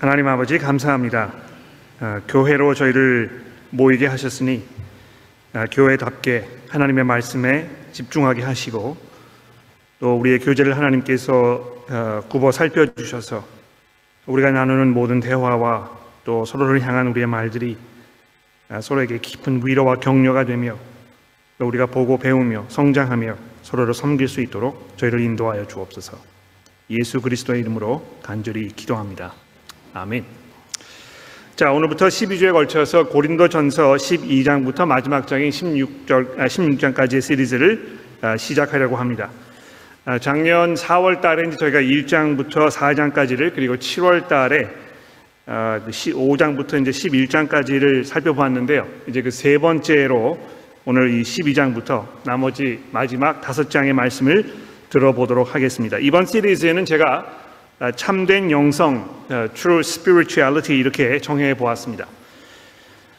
하나님 아버지 감사합니다. 아, 교회로 저희를 모이게 하셨으니 아, 교회답게 하나님의 말씀에 집중하게 하시고 또 우리의 교제를 하나님께서 아, 굽어 살펴주셔서 우리가 나누는 모든 대화와 또 서로를 향한 우리의 말들이 아, 서로에게 깊은 위로와 격려가 되며 또 우리가 보고 배우며 성장하며 서로를 섬길 수 있도록 저희를 인도하여 주옵소서. 예수 그리스도의 이름으로 간절히 기도합니다. 아멘. 자, 오늘부터 12주에 걸쳐서 고린도 전서 12장부터 마지막 장인 16절, 아, 16장까지의 시리즈를 아, 시작하려고 합니다. 아, 작년 4월 달에 저희가 1장부터 4장까지를 그리고 7월 달에 5장부터 이제 11장까지를 살펴보았는데요. 이제 그 세 번째로 오늘 이 12장부터 나머지 마지막 다섯 장의 말씀을 들어보도록 하겠습니다. 이번 시리즈에는 제가 아, 참된 영성, 아, True Spirituality 이렇게 정해 보았습니다.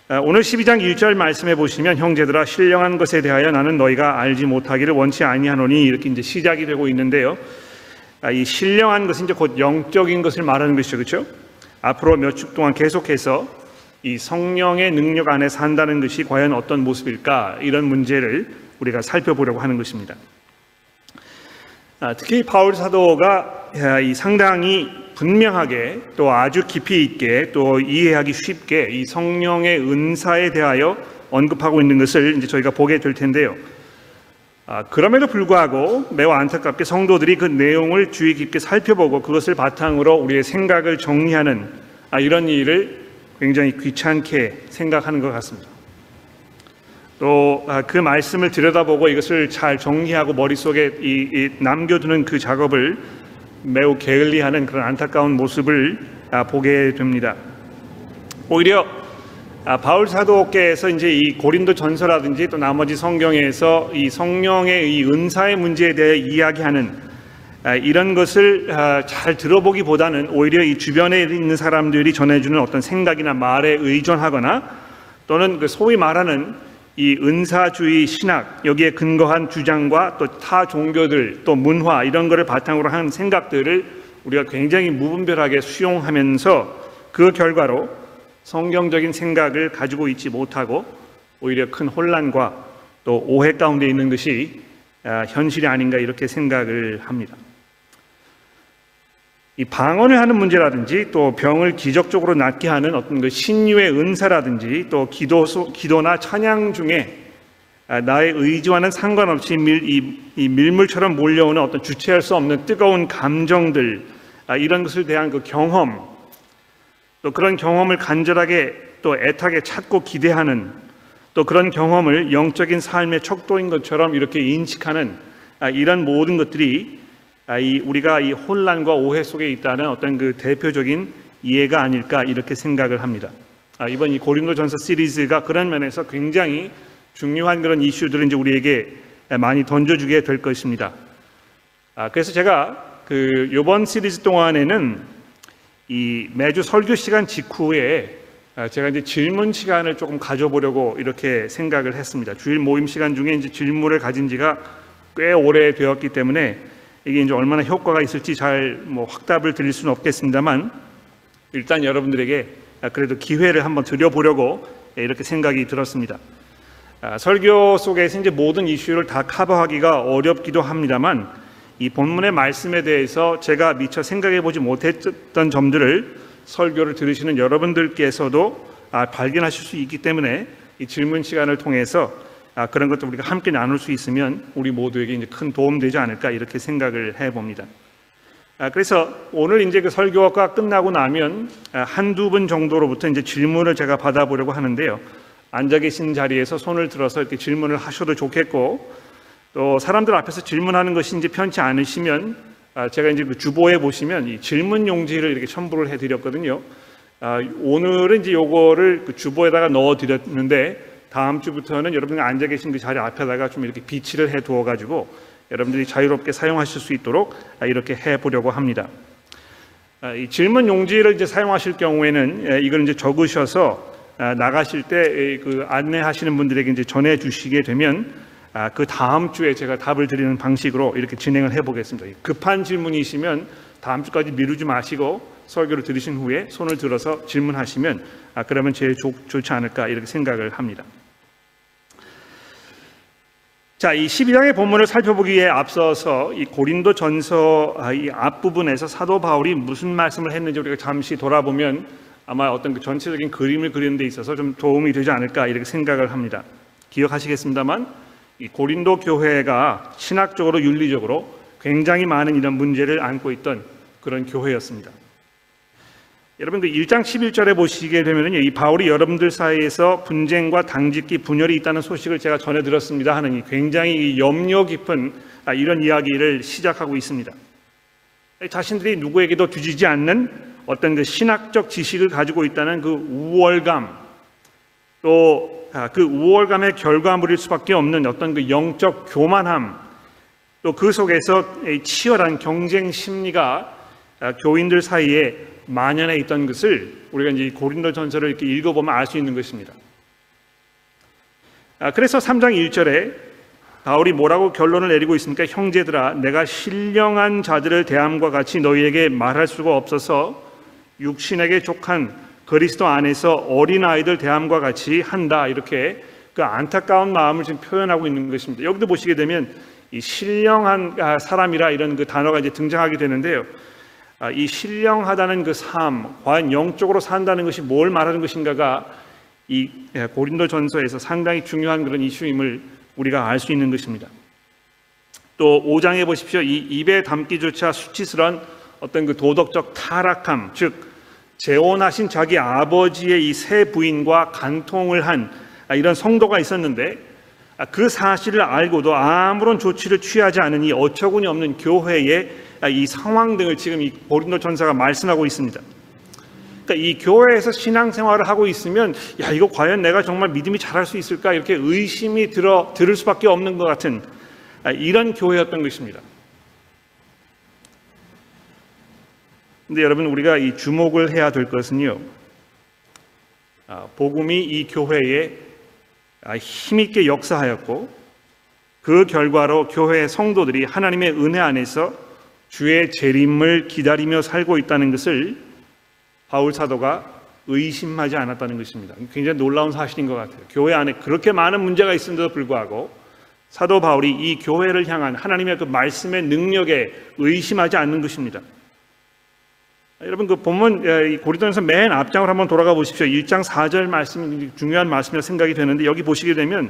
아, 오늘 12장 1절 말씀해 보시면 형제들아 신령한 것에 대하여 나는 너희가 알지 못하기를 원치 아니하노니 이렇게 이제 시작이 되고 있는데요. 이 신령한 것은 이제 곧 영적인 것을 말하는 것이죠, 그렇죠? 앞으로 몇 주 동안 계속해서 이 성령의 능력 안에 산다는 것이 과연 어떤 모습일까 이런 문제를 우리가 살펴보려고 하는 것입니다. 특히 바울 사도가 이 상당히 분명하게 또 아주 깊이 있게 또 이해하기 쉽게 이 성령의 은사에 대하여 언급하고 있는 것을 이제 저희가 보게 될 텐데요. 아, 그럼에도 불구하고 매우 안타깝게 성도들이 그 내용을 주의 깊게 살펴보고 그것을 바탕으로 우리의 생각을 정리하는 아, 이런 일을 굉장히 귀찮게 생각하는 것 같습니다. 또그 아, 말씀을 들여다보고 이것을 잘 정리하고 머릿속에 이, 이 남겨두는 그 작업을 매우 게을리하는 그런 안타까운 모습을 아, 보게 됩니다. 오히려 아, 바울 사도께서 이제 이 고린도 전서라든지 또 나머지 성경에서 이 성령의 이 은사의 문제에 대해 이야기하는 아, 이런 것을 잘 들어보기보다는 오히려 이 주변에 있는 사람들이 전해주는 어떤 생각이나 말에 의존하거나 또는 그 소위 말하는 이 은사주의 신학 여기에 근거한 주장과 또 타 종교들 또 문화 이런 것을 바탕으로 한 생각들을 우리가 굉장히 무분별하게 수용하면서 그 결과로 성경적인 생각을 가지고 있지 못하고 오히려 큰 혼란과 또 오해 가운데 있는 것이 아, 현실이 아닌가 이렇게 생각을 합니다. 이 방언을 하는 문제라든지 또 병을 기적적으로 낫게 하는 어떤 그 신유의 은사라든지 또 기도 기도나 찬양 중에 아, 나의 의지와는 상관없이 밀, 이, 이 밀물처럼 몰려오는 어떤 주체할 수 없는 뜨거운 감정들 아, 이런 것을 대한 그 경험 또 그런 경험을 간절하게 또 애타게 찾고 기대하는 또 그런 경험을 영적인 삶의 척도인 것처럼 이렇게 인식하는 아, 이런 모든 것들이 아, 이 우리가 이 혼란과 오해 속에 있다는 어떤 그 대표적인 이해가 아닐까 이렇게 생각을 합니다. 아, 이번 이 고린도전서 시리즈가 그런 면에서 굉장히 중요한 그런 이슈들을 이제 우리에게 많이 던져주게 될 것입니다. 아, 그래서 제가 그 이번 시리즈 동안에는 이 매주 설교 시간 직후에 제가 이제 질문 시간을 조금 가져보려고 이렇게 생각을 했습니다. 주일 모임 시간 중에 이제 질문을 가진 지가 꽤 오래 되었기 때문에 이게 이제 얼마나 효과가 있을지 잘 뭐 확답을 드릴 수는 없겠습니다만 일단 여러분들에게 그래도 기회를 한번 드려보려고 이렇게 생각이 들었습니다. 아, 설교 속에서 이제 모든 이슈를 다 커버하기가 어렵기도 합니다만 이 본문의 말씀에 대해서 제가 미처 생각해 보지 못했던 점들을 설교를 들으시는 여러분들께서도 아, 발견하실 수 있기 때문에 이 질문 시간을 통해서 아, 그런 것도 우리가 함께 나눌 수 있으면 우리 모두에게 이제 큰 도움 되지 않을까 이렇게 생각을 해봅니다. 아, 그래서 오늘 이제 그 설교가 끝나고 나면 아, 한두 분 정도로부터 이제 질문을 제가 받아보려고 하는데요. 앉아 계신 자리에서 손을 들어서 이렇게 질문을 하셔도 좋겠고 또 사람들 앞에서 질문하는 것이 이제 편치 않으시면 아, 제가 이제 그 주보에 보시면 이 질문 용지를 이렇게 첨부를 해드렸거든요. 아, 오늘은 이제 요거를 그 주보에다가 넣어드렸는데 다음 주부터는 여러분이 앉아 계신 그 자리 앞에다가 좀 이렇게 비치를 해 두어 가지고 여러분들이 자유롭게 사용하실 수 있도록 이렇게 해 보려고 합니다. 아, 이 질문 용지를 이제 사용하실 경우에는 예, 이걸 이제 적으셔서 아, 나가실 때 그 안내하시는 분들에게 이제 전해 주시게 되면 아, 그 다음 주에 제가 답을 드리는 방식으로 이렇게 진행을 해 보겠습니다. 급한 질문이시면 다음 주까지 미루지 마시고 설교를 들으신 후에 손을 들어서 질문하시면 아, 그러면 제일 좋, 좋지 않을까 이렇게 생각을 합니다. 자, 이 12장의 본문을 살펴보기에 앞서서 이 고린도 전서 아, 이 앞부분에서 사도 바울이 무슨 말씀을 했는지 우리가 잠시 돌아보면 아마 어떤 그 전체적인 그림을 그리는 데 있어서 좀 도움이 되지 않을까 이렇게 생각을 합니다. 기억하시겠습니다만 이 고린도 교회가 신학적으로 윤리적으로 굉장히 많은 이런 문제를 안고 있던 그런 교회였습니다. 여러분 그 1장 11절에 보시게 되면은 이 바울이 여러분들 사이에서 분쟁과 당짓기 분열이 있다는 소식을 제가 전해 들었습니다 하는 이 굉장히 염려 깊은 아, 이런 이야기를 시작하고 있습니다. 자신들이 누구에게도 뒤지지 않는 어떤 그 신학적 지식을 가지고 있다는 그 우월감 또그 아, 우월감의 결과물일 수밖에 없는 어떤 그 영적 교만함 또 그 속에서 치열한 경쟁 심리가 아, 교인들 사이에 만연해 있던 것을 우리가 이제 고린도 전서를 이렇게 읽어보면 알 수 있는 것입니다. 아, 그래서 3장 1절에 바울이 뭐라고 결론을 내리고 있습니까? 형제들아, 내가 신령한 자들을 대함과 같이 너희에게 말할 수가 없어서 육신에게 족한 그리스도 안에서 어린 아이들 대함과 같이 한다 이렇게 그 안타까운 마음을 지금 표현하고 있는 것입니다. 여기도 보시게 되면 이 신령한 아, 사람이라 이런 그 단어가 이제 등장하게 되는데요. 아, 이 신령하다는 그 삶, 과연 영적으로 산다는 것이 뭘 말하는 것인가가 이 예, 고린도 전서에서 상당히 중요한 그런 이슈임을 우리가 알 수 있는 것입니다. 또 5장에 보십시오. 이 입에 담기조차 수치스러운 어떤 그 도덕적 타락함, 즉 재혼하신 자기 아버지의 이세 부인과 간통을 한 아, 이런 성도가 있었는데 아, 그 사실을 알고도 아무런 조치를 취하지 이 어처구니 없는 교회에 아, 이 상황 등을 지금 이 고린도 전사가 말씀하고 있습니다. 그러니까 이 교회에서 신앙생활을 하고 있으면 야 이거 과연 내가 정말 믿음이 잘할 수 있을까 이렇게 의심이 들어 들을 수밖에 없는 것 같은 아, 이런 교회였던 것입니다. 근데 여러분 우리가 이 주목을 해야 될 것은요. 아, 복음이 이 교회에 힘있게 역사하였고 그 결과로 교회의 성도들이 하나님의 은혜 안에서 주의 재림을 기다리며 살고 있다는 것을 바울 사도가 의심하지 않았다는 것입니다. 굉장히 놀라운 사실인 것 같아요. 교회 안에 그렇게 많은 문제가 있음에도 불구하고 사도 바울이 이 교회를 향한 하나님의 그 말씀의 능력에 의심하지 않는 것입니다. 여러분 그 본문 고린도전서 맨 앞장을 한번 돌아가 보십시오. 1장 4절 말씀 중요한 말씀이라 생각이 되는데 여기 보시게 되면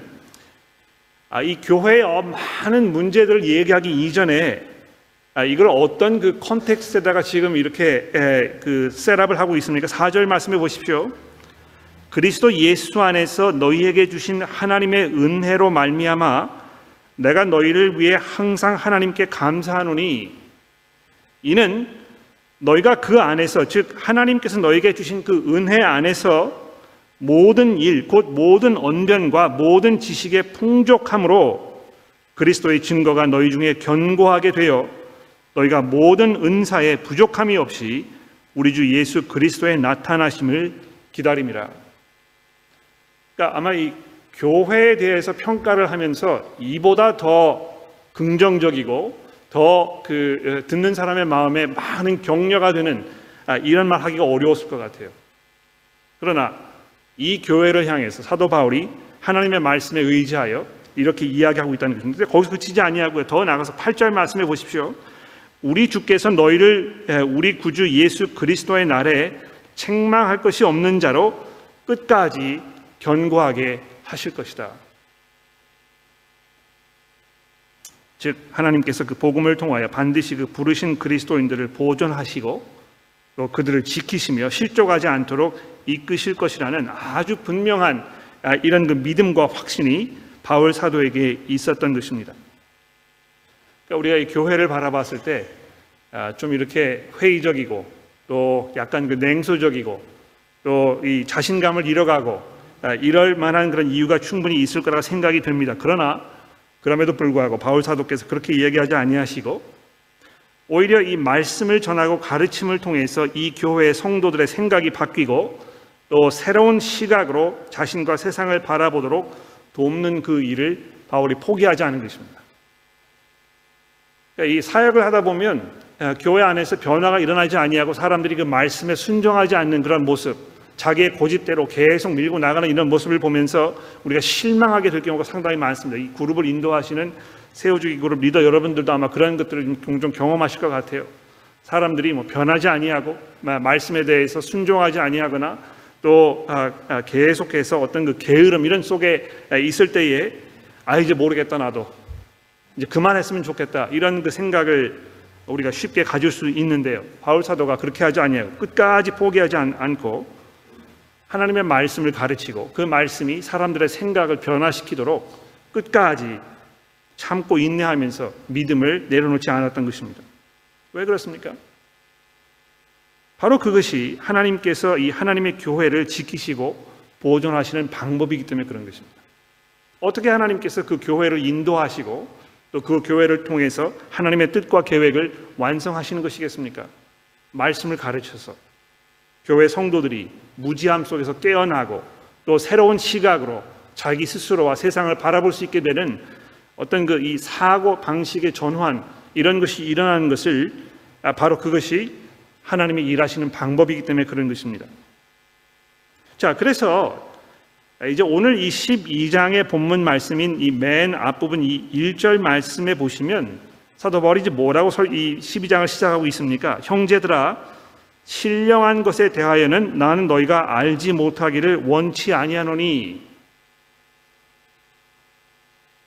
아, 이 교회의 많은 문제들을 얘기하기 이전에 아, 이걸 어떤 그 context에다가 지금 이렇게 에, 그 setup을 하고 있습니까? 4절 말씀해 보십시오. 그리스도 예수 안에서 너희에게 주신 하나님의 은혜로 말미암아 내가 너희를 위해 항상 하나님께 감사하노니 이는 너희가 그 안에서 즉 하나님께서 너희에게 주신 그 은혜 안에서 모든 일 곧 모든 언변과 모든 지식의 풍족함으로 그리스도의 증거가 너희 중에 견고하게 되어 너희가 모든 은사에 부족함이 없이 우리 주 예수 그리스도의 나타나심을 기다림이라. 그러니까 아마 이 교회에 대해서 평가를 하면서 이보다 더 긍정적이고 더그 어, 듣는 사람의 마음에 많은 격려가 되는 아, 이런 말 하기가 어려웠을 것 같아요. 그러나 이 교회를 향해서 사도 바울이 하나님의 말씀에 의지하여 이렇게 이야기하고 있다는 것인데 거기서 그치지 아니하고요. 더 나가서 8절 말씀해 보십시오. 우리 주께서 너희를 우리 구주 예수 그리스도의 날에 책망할 것이 없는 자로 끝까지 견고하게 하실 것이다. 즉 하나님께서 그 복음을 통하여 반드시 그 부르신 그리스도인들을 보존하시고 또 그들을 지키시며 실족하지 않도록 이끄실 것이라는 아주 분명한 아, 이런 그 믿음과 확신이 바울 사도에게 있었던 것입니다. 그러니까 우리가 이 교회를 바라봤을 때좀 아, 이렇게 회의적이고 또 약간 그 냉소적이고 또 이 자신감을 잃어가고 아, 이럴 만한 그런 이유가 충분히 있을 거라 생각이 됩니다. 그러나 그럼에도 불구하고 바울 사도께서 그렇게 이야기하지 아니하시고 오히려 이 말씀을 전하고 가르침을 통해서 이 교회의 성도들의 생각이 바뀌고 또 새로운 시각으로 자신과 세상을 바라보도록 돕는 그 일을 바울이 포기하지 않은 것입니다. 그러니까 이 사역을 하다 보면 어, 교회 안에서 변화가 일어나지 아니하고 사람들이 그 말씀에 순종하지 않는 그런 모습, 자기의 고집대로 계속 밀고 나가는 이런 모습을 보면서 우리가 실망하게 될 경우가 상당히 많습니다. 이 그룹을 인도하시는 세우주기 그룹 리더 여러분들도 아마 그런 것들을 종종 경험하실 것 같아요. 사람들이 뭐 변하지 아니하고 말씀에 대해서 순종하지 아니하거나 또 아, 아, 계속해서 어떤 그 게으름 이런 속에 있을 때에 아 이제 모르겠다 나도 이제 그만했으면 좋겠다 이런 그 생각을 우리가 쉽게 가질 수 있는데요. 바울 사도가 그렇게 하지 아니하고 끝까지 포기하지 않 고 하나님의 말씀을 가르치고 그 말씀이 사람들의 생각을 변화시키도록 끝까지 참고 인내하면서 믿음을 내려놓지 않았던 것입니다. 왜 그렇습니까? 바로 그것이 하나님께서 이 하나님의 교회를 지키시고 보존하시는 방법이기 때문에 그런 것입니다. 어떻게 하나님께서 그 교회를 인도하시고 또 그 교회를 통해서 하나님의 뜻과 계획을 완성하시는 것이겠습니까? 말씀을 가르쳐서 교회 성도들이 무지함 속에서 깨어나고 또 새로운 시각으로 자기 스스로와 세상을 바라볼 수 있게 되는 어떤 그 이 사고 방식의 전환 이런 것이 일어나는 것을 아, 바로 그것이 하나님이 일하시는 방법이기 때문에 그런 것입니다. 자, 그래서 이제 오늘 이 12장의 본문 말씀인 이 맨 앞부분 이 1절 말씀에 보시면 사도 바울이 이제 뭐라고 이 12장을 시작하고 있습니까? 형제들아 신령한 것에 대하여는 나는 너희가 알지 못하기를 원치 아니하노니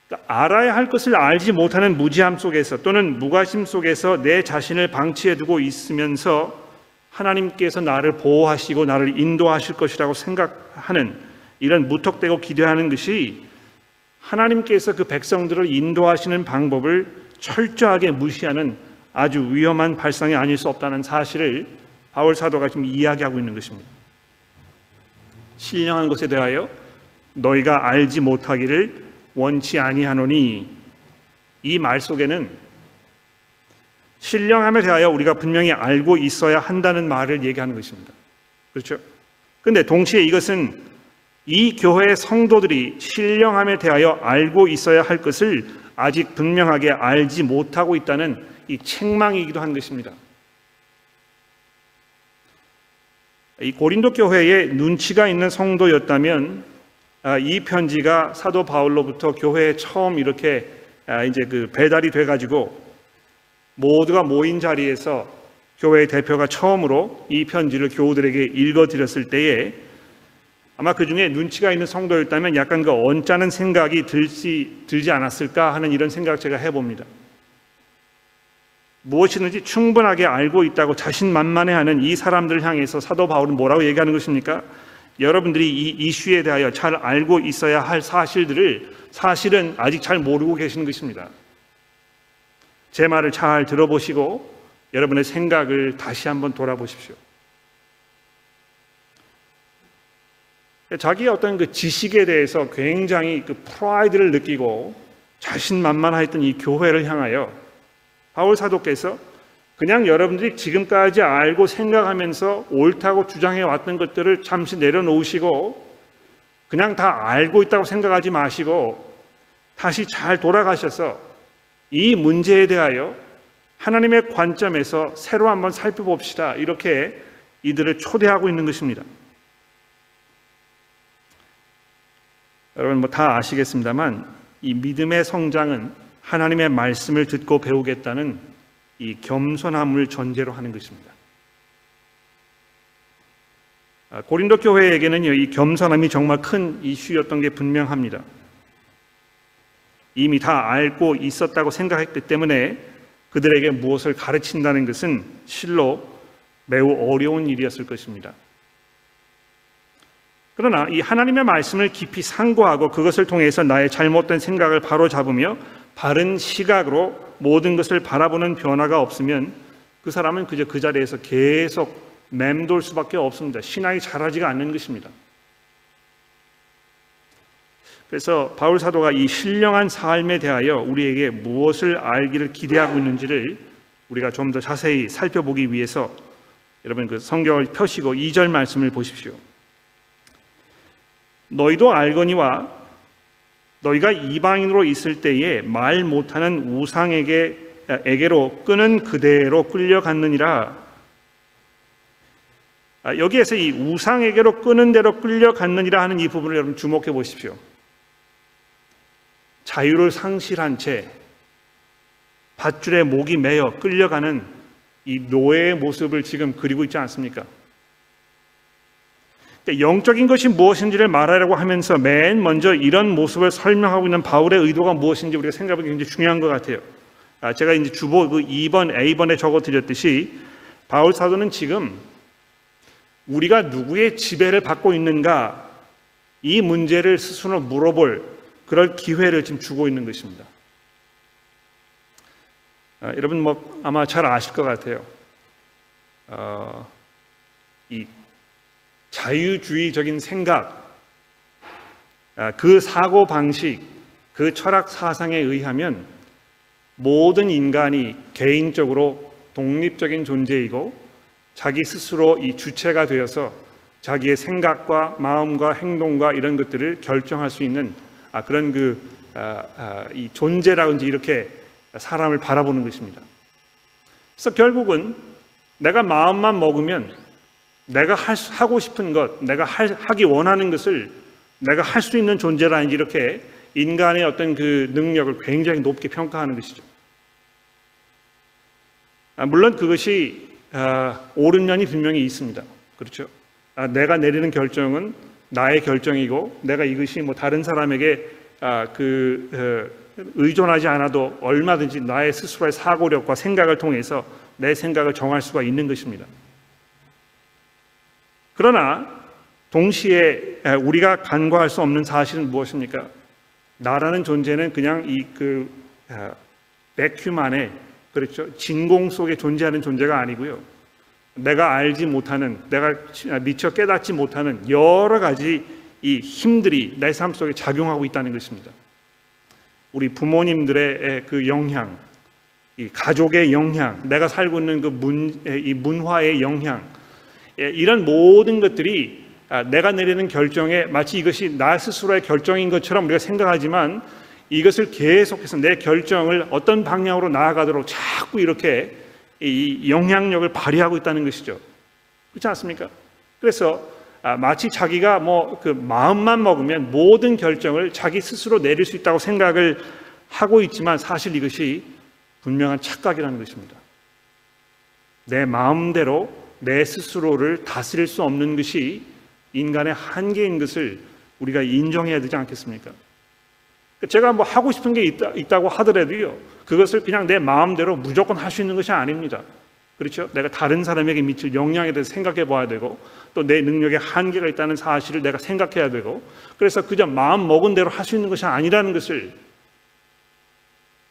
그러니까 알아야 할 것을 알지 못하는 무지함 속에서 또는 무관심 속에서 내 자신을 방치해 두고 있으면서 하나님께서 나를 보호하시고 나를 인도하실 것이라고 생각하는 이런 무턱대고 기대하는 것이 하나님께서 그 백성들을 인도하시는 방법을 철저하게 무시하는 아주 위험한 발상이 아닐 수 없다는 사실을 바울 사도가 지금 이야기하고 있는 것입니다. 신령한 것에 대하여 너희가 알지 못하기를 원치 아니하노니 이 말 속에는 신령함에 대하여 우리가 분명히 알고 있어야 한다는 말을 얘기하는 것입니다. 그렇죠? 근데 동시에 이것은 이 교회의 성도들이 신령함에 대하여 알고 있어야 할 것을 아직 분명하게 알지 못하고 있다는 이 책망이기도 한 것입니다. 이 고린도 교회에 눈치가 있는 성도였다면 아, 이 편지가 사도 바울로부터 교회에 처음 이렇게 아, 이제 그 배달이 돼가지고 모두가 모인 자리에서 교회의 대표가 처음으로 이 편지를 교우들에게 읽어드렸을 때에 아마 그 중에 눈치가 있는 성도였다면 약간 그 언짢은 생각이 들지, 들지 않았을까 하는 이런 생각 제가 해봅니다. 무엇이든지 충분하게 알고 있다고 자신만만해하는 이 사람들을 향해서 사도 바울은 뭐라고 얘기하는 것입니까? 여러분들이 이 이슈에 대하여 잘 알고 있어야 할 사실들을 사실은 아직 잘 모르고 계시는 것입니다. 제 말을 잘 들어보시고 여러분의 생각을 다시 한번 돌아보십시오. 자기의 어떤 그 지식에 대해서 굉장히 그 프라이드를 느끼고 자신만만하였던 이 교회를 향하여 바울 사도께서 그냥 여러분들이 지금까지 알고 생각하면서 옳다고 주장해 왔던 것들을 잠시 내려놓으시고 그냥 다 알고 있다고 생각하지 마시고 다시 잘 돌아가셔서 이 문제에 대하여 하나님의 관점에서 새로 한번 살펴봅시다. 이렇게 이들을 초대하고 있는 것입니다. 여러분 뭐 다 아시겠습니다만 이 믿음의 성장은 하나님의 말씀을 듣고 배우겠다는 이 겸손함을 전제로 하는 것입니다. 아, 고린도 교회에게는 이 겸손함이 정말 큰 이슈였던 게 분명합니다. 이미 다 알고 있었다고 생각했기 때문에 그들에게 무엇을 가르친다는 것은 실로 매우 어려운 일이었을 것입니다. 그러나 이 하나님의 말씀을 깊이 상고하고 그것을 통해서 나의 잘못된 생각을 바로 잡으며 바른 시각으로 모든 것을 바라보는 변화가 없으면 그 사람은 그저 그 자리에서 계속 맴돌 수밖에 없습니다. 신앙이 자라지가 않는 것입니다. 그래서 바울 사도가 이 신령한 삶에 대하여 우리에게 무엇을 알기를 기대하고 있는지를 우리가 좀 더 자세히 살펴보기 위해서 여러분 그 성경을 펴시고 2절 말씀을 보십시오. 너희도 알거니와 너희가 이방인으로 있을 때에 말 못하는 우상에게 에게로 끄는 그대로 끌려갔느니라. 아, 여기에서 이 우상에게로 끄는 대로 끌려갔느니라 하는 이 부분을 여러분 주목해 보십시오. 자유를 상실한 채 밧줄에 목이 매여 끌려가는 이 노예의 모습을 지금 그리고 있지 않습니까? 그러니까 영적인 것이 무엇인지를 말하려고 하면서 맨 먼저 이런 모습을 설명하고 있는 바울의 의도가 무엇인지 우리가 생각하기 굉장히 중요한 것 같아요. 아, 제가 이제 주보 그 2번, A번에 적어 드렸듯이 바울 사도는 지금 우리가 누구의 지배를 받고 있는가 이 문제를 스스로 물어볼 그럴 기회를 지금 주고 있는 것입니다. 아, 여러분 뭐 아마 잘 아실 것 같아요. 어, 이 자유주의적인 생각, 아, 그 사고 방식, 그 철학 사상에 의하면 모든 인간이 개인적으로 독립적인 존재이고 자기 스스로 이 주체가 되어서 자기의 생각과 마음과 행동과 이런 것들을 결정할 수 있는 아, 그런 그이 존재라고 이제 이렇게 사람을 바라보는 것입니다. 그래서 결국은 내가 마음만 먹으면 내가 할, 하고 싶은 것, 내가 할, 하기 원하는 것을 내가 할 수 있는 존재라는 이렇게 인간의 어떤 그 능력을 굉장히 높게 평가하는 것이죠. 아, 물론 그것이 아, 옳은 면이 분명히 있습니다. 그렇죠? 아, 내가 내리는 결정은 나의 결정이고 내가 이것이 뭐 다른 사람에게 그 어, 의존하지 않아도 얼마든지 나의 스스로의 사고력과 생각을 통해서 내 생각을 정할 수가 있는 것입니다. 그러나 동시에 우리가 간과할 수 없는 사실은 무엇입니까? 나라는 존재는 그냥 이그 백큐 안에 그렇죠 진공 속에 존재하는 존재가 아니고요. 내가 알지 못하는, 내가 미처 깨닫지 못하는 여러 가지 이 힘들이 내 삶 속에 작용하고 있다는 것입니다. 우리 부모님들의 그 영향, 이 가족의 영향, 내가 살고 있는 그 문, 이 문화의 영향, 예, 이런 모든 것들이 아, 내가 내리는 결정에 마치 이것이 나 스스로의 결정인 것처럼 우리가 생각하지만 이것을 계속해서 내 결정을 어떤 방향으로 나아가도록 자꾸 이렇게 이 영향력을 발휘하고 있다는 것이죠. 그렇지 않습니까? 그래서 아, 마치 자기가 뭐 그 마음만 먹으면 모든 결정을 자기 스스로 내릴 수 있다고 생각을 하고 있지만 사실 이것이 분명한 착각이라는 것입니다. 내 마음대로 내 스스로를 다스릴 수 없는 것이 인간의 한계인 것을 우리가 인정해야 되지 않겠습니까? 제가 뭐 하고 싶은 게 있다, 있다 고 하더라도요, 그것을 그냥 내 마음대로 무조건 할 수 있는 것이 아닙니다. 그렇죠? 내가 다른 사람에게 미칠 영향에 대해서 생각해 봐야 되고, 또 내 능력에 한계가 있다는 사실을 내가 생각해야 되고, 그래서 그저 마음 먹은 대로 할 수 있는 것이 아니라는 것을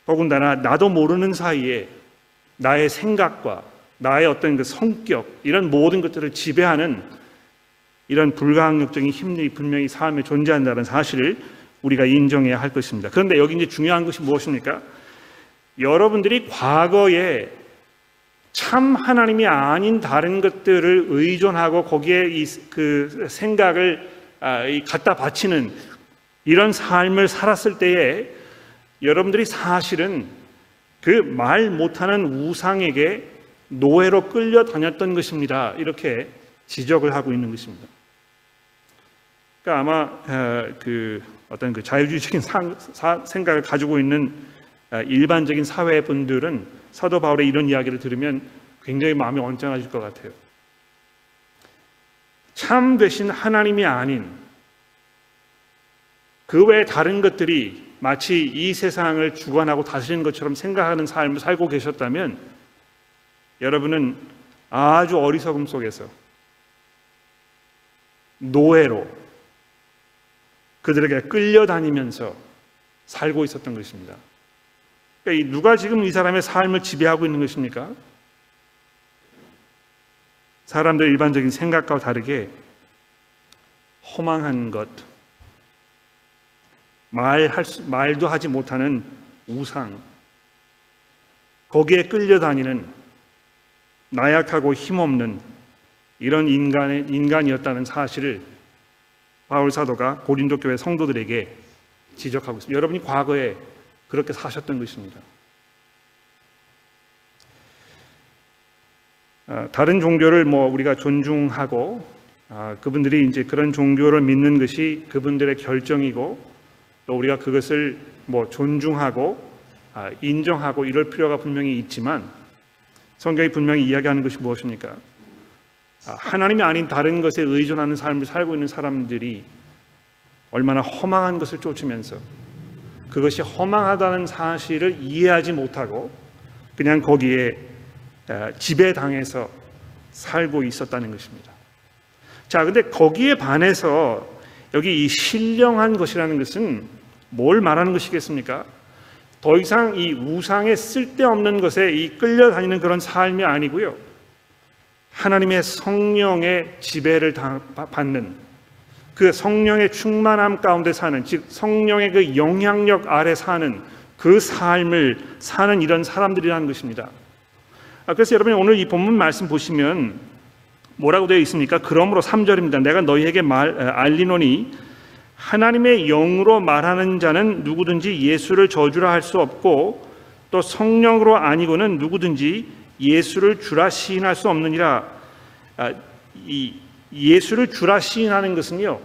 더군다나 나도 모르는 사이에 나의 생각과 나의 어떤 그 성격 이런 모든 것들을 지배하는 이런 불가항력적인 힘들이 분명히 삶에 존재한다는 사실을 우리가 인정해야 할 것입니다. 그런데 여기 이제 중요한 것이 무엇입니까? 여러분들이 과거에 참 하나님이 아닌 다른 것들을 의존하고 거기에 이 그 생각을 아, 갖다 바치는 이런 삶을 살았을 때에 여러분들이 사실은 그 말 못하는 우상에게 노예로 끌려다녔던 것입니다. 이렇게 지적을 하고 있는 것입니다. 그러니까 아마 그 어떤 그 자유주의적인 생각을 가지고 있는 일반적인 사회 분들은 사도 바울의 이런 이야기를 들으면 굉장히 마음이 언짢아질 것 같아요. 참 되신 하나님이 아닌 그 외 다른 것들이 마치 이 세상을 주관하고 다스리는 것처럼 생각하는 삶을 살고 계셨다면 여러분은 아주 어리석음 속에서 노예로 그들에게 끌려다니면서 살고 있었던 것입니다. 그러니까 누가 지금 이 사람의 삶을 지배하고 있는 것입니까? 사람들 일반적인 생각과 다르게 허망한 것, 말할 수, 말도 하지 못하는 우상, 거기에 끌려다니는 나약하고 힘없는 이런 인간의 인간이었다는 사실을 바울 사도가 고린도 교회 성도들에게 지적하고 있습니다. 여러분이 과거에 그렇게 사셨던 것입니다. 어, 다른 종교를 뭐 우리가 존중하고 아, 그분들이 이제 그런 종교를 믿는 것이 그분들의 결정이고 또 우리가 그것을 뭐 존중하고 아, 인정하고 이럴 필요가 분명히 있지만 성경이 분명히 이야기하는 것이 무엇입니까? 아, 하나님이 아닌 다른 것에 의존하는 삶을 살고 있는 사람들이 얼마나 허망한 것을 쫓으면서 그것이 허망하다는 사실을 이해하지 못하고 그냥 거기에 지배당해서 살고 있었다는 것입니다. 자, 근데 거기에 반해서 여기 이 신령한 것이라는 것은 뭘 말하는 것이겠습니까? 더 이상 이 우상에 쓸데없는 것에 이 끌려다니는 그런 삶이 아니고요. 하나님의 성령의 지배를 받는 그 성령의 충만함 가운데 사는 즉 성령의 그 영향력 아래 사는 그 삶을 사는 이런 사람들이라는 것입니다. 아, 그래서 여러분 오늘 이 본문 말씀 보시면 뭐라고 되어 있습니까? 그러므로 3절입니다. 내가 너희에게 말, 알리노니 하나님의 영으로 말하는 자는 누구든지 예수를 저주라 할 수 없고 또 성령으로 아니고는 누구든지 예수를 주라 시인할 수 없느니라. 아, 이 예수를 주라 시인하는 것은요.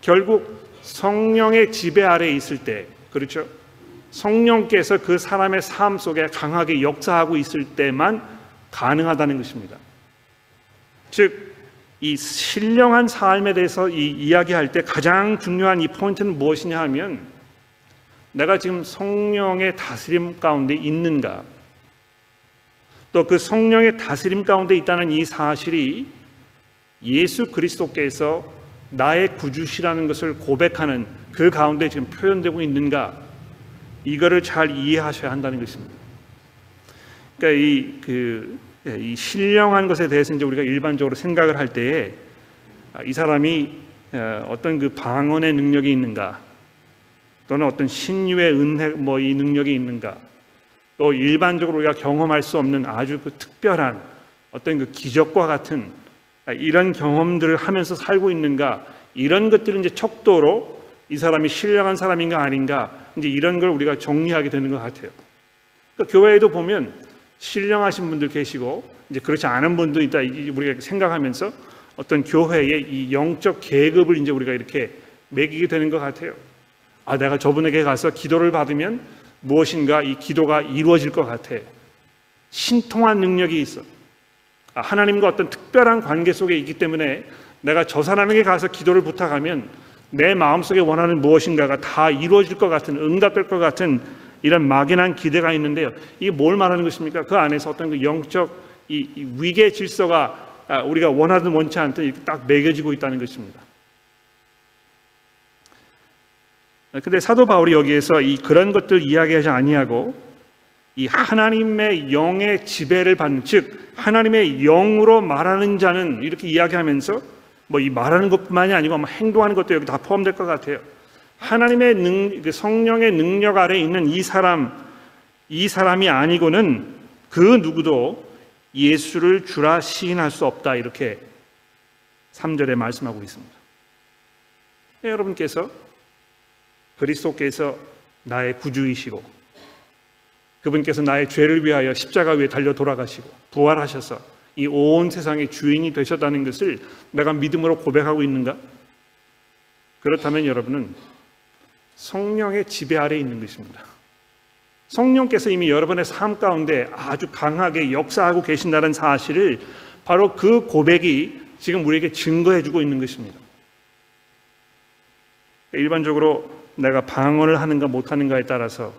결국 성령의 지배 아래 있을 때 그렇죠? 성령께서 그 사람의 삶 속에 강하게 역사하고 있을 때만 가능하다는 것입니다. 즉, 이 신령한 삶에 대해서 이 이야기할 때 가장 중요한 이 포인트는 무엇이냐 하면 내가 지금 성령의 다스림 가운데 있는가 또 그 성령의 다스림 가운데 있다는 이 사실이 예수 그리스도께서 나의 구주시라는 것을 고백하는 그 가운데 지금 표현되고 있는가 이거를 잘 이해하셔야 한다는 것입니다. 그러니까 이, 그, 이 신령한 것에 대해서 이제 우리가 일반적으로 생각을 할 때에 아, 이 사람이 어, 어떤 그 방언의 능력이 있는가 또는 어떤 신유의 은혜 뭐 이 능력이 있는가 또 일반적으로 우리가 경험할 수 없는 아주 그 특별한 어떤 그 기적과 같은 이런 경험들을 하면서 살고 있는가 이런 것들은 이제 척도로 이 사람이 신령한 사람인가 아닌가 이제 이런 걸 우리가 정리하게 되는 것 같아요. 그러니까 교회에도 보면 신령하신 분들 계시고 이제 그렇지 않은 분도 있다 우리가 생각하면서 어떤 교회의 이 영적 계급을 이제 우리가 이렇게 매기게 되는 것 같아요. 아 내가 저분에게 가서 기도를 받으면 무엇인가 이 기도가 이루어질 것 같아. 신통한 능력이 있어. 아, 하나님과 어떤 특별한 관계 속에 있기 때문에 내가 저 사람에게 가서 기도를 부탁하면 내 마음속에 원하는 무엇인가가 다 이루어질 것 같은 응답될 것 같은 이런 막연한 기대가 있는데요. 이게 뭘 말하는 것입니까? 그 안에서 어떤 그 영적 이, 이 위계 질서가 아, 우리가 원하든 원치 않든 이렇게 딱 매겨지고 있다는 것입니다. 근데 사도 바울이 여기에서 이 그런 것들 이야기하지 아니하고 이 하나님의 영의 지배를 받는 즉 하나님의 영으로 말하는 자는 이렇게 이야기하면서 뭐 이 말하는 것뿐만이 아니고 뭐 행동하는 것도 여기 다 포함될 것 같아요. 하나님의 능, 그 성령의 능력 아래 있는 이 사람, 이 사람이 아니고는 그 누구도 예수를 주라 시인할 수 없다. 이렇게 3절에 말씀하고 있습니다. 네, 여러분께서 그리스도께서 나의 구주이시고 그분께서 나의 죄를 위하여 십자가 위에 달려 돌아가시고 부활하셔서 이 온 세상의 주인이 되셨다는 것을 내가 믿음으로 고백하고 있는가? 그렇다면 여러분은 성령의 지배 아래 있는 것입니다. 성령께서 이미 여러분의 삶 가운데 아주 강하게 역사하고 계신다는 사실을 바로 그 고백이 지금 우리에게 증거해 주고 있는 것입니다. 일반적으로 내가 방언을 하는가 못하는가에 따라서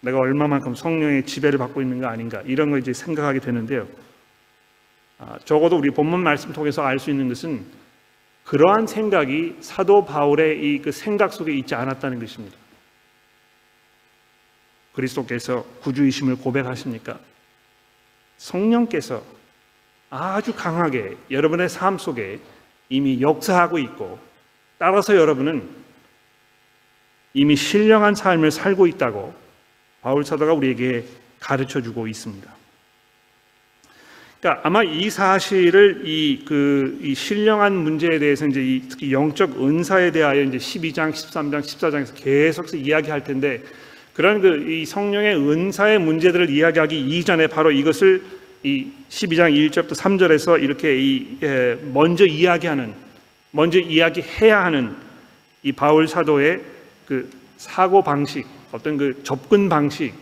내가 얼마만큼 성령의 지배를 받고 있는가 아닌가 이런 걸 이제 생각하게 되는데요. 아, 적어도 우리 본문 말씀 통해서 알 수 있는 것은 그러한 생각이 사도 바울의 이 그 생각 속에 있지 않았다는 것입니다. 그리스도께서 구주이심을 고백하십니까? 성령께서 아주 강하게 여러분의 삶 속에 이미 역사하고 있고 따라서 여러분은 이미 신령한 삶을 살고 있다고 바울 사도가 우리에게 가르쳐 주고 있습니다. 그러니까 아마 이 사실을 이 그 이 신령한 문제에 대해서 이제 이 특히 영적 은사에 대하여 이제 12장, 13장, 14장에서 계속해서 이야기할 텐데 그런 그 이 성령의 은사의 문제들을 이야기하기 이전에 바로 이것을 이 12장 1절부터 3절에서 이렇게 이 예, 먼저 이야기하는 먼저 이야기해야 하는 이 바울 사도의 그 사고 방식, 어떤 그 접근 방식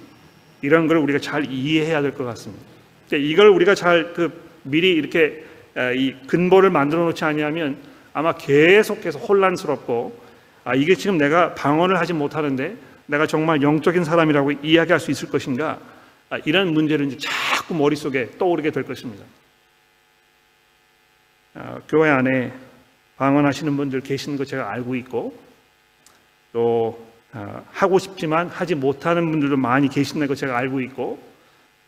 이런 걸 우리가 잘 이해해야 될 것 같습니다. 그러니까 이걸 우리가 잘 그 미리 이렇게 에, 이 근본을 만들어 놓지 아니하면 아마 계속해서 혼란스럽고 아 이게 지금 내가 방언을 하지 못하는데 내가 정말 영적인 사람이라고 이야기할 수 있을 것인가 아, 이런 문제를 이제 자꾸 머릿속에 떠오르게 될 것입니다. 아, 교회 안에 방언하시는 분들 계시는 거 제가 알고 있고 또 아, 하고 싶지만 하지 못하는 분들도 많이 계신다는 거 제가 알고 있고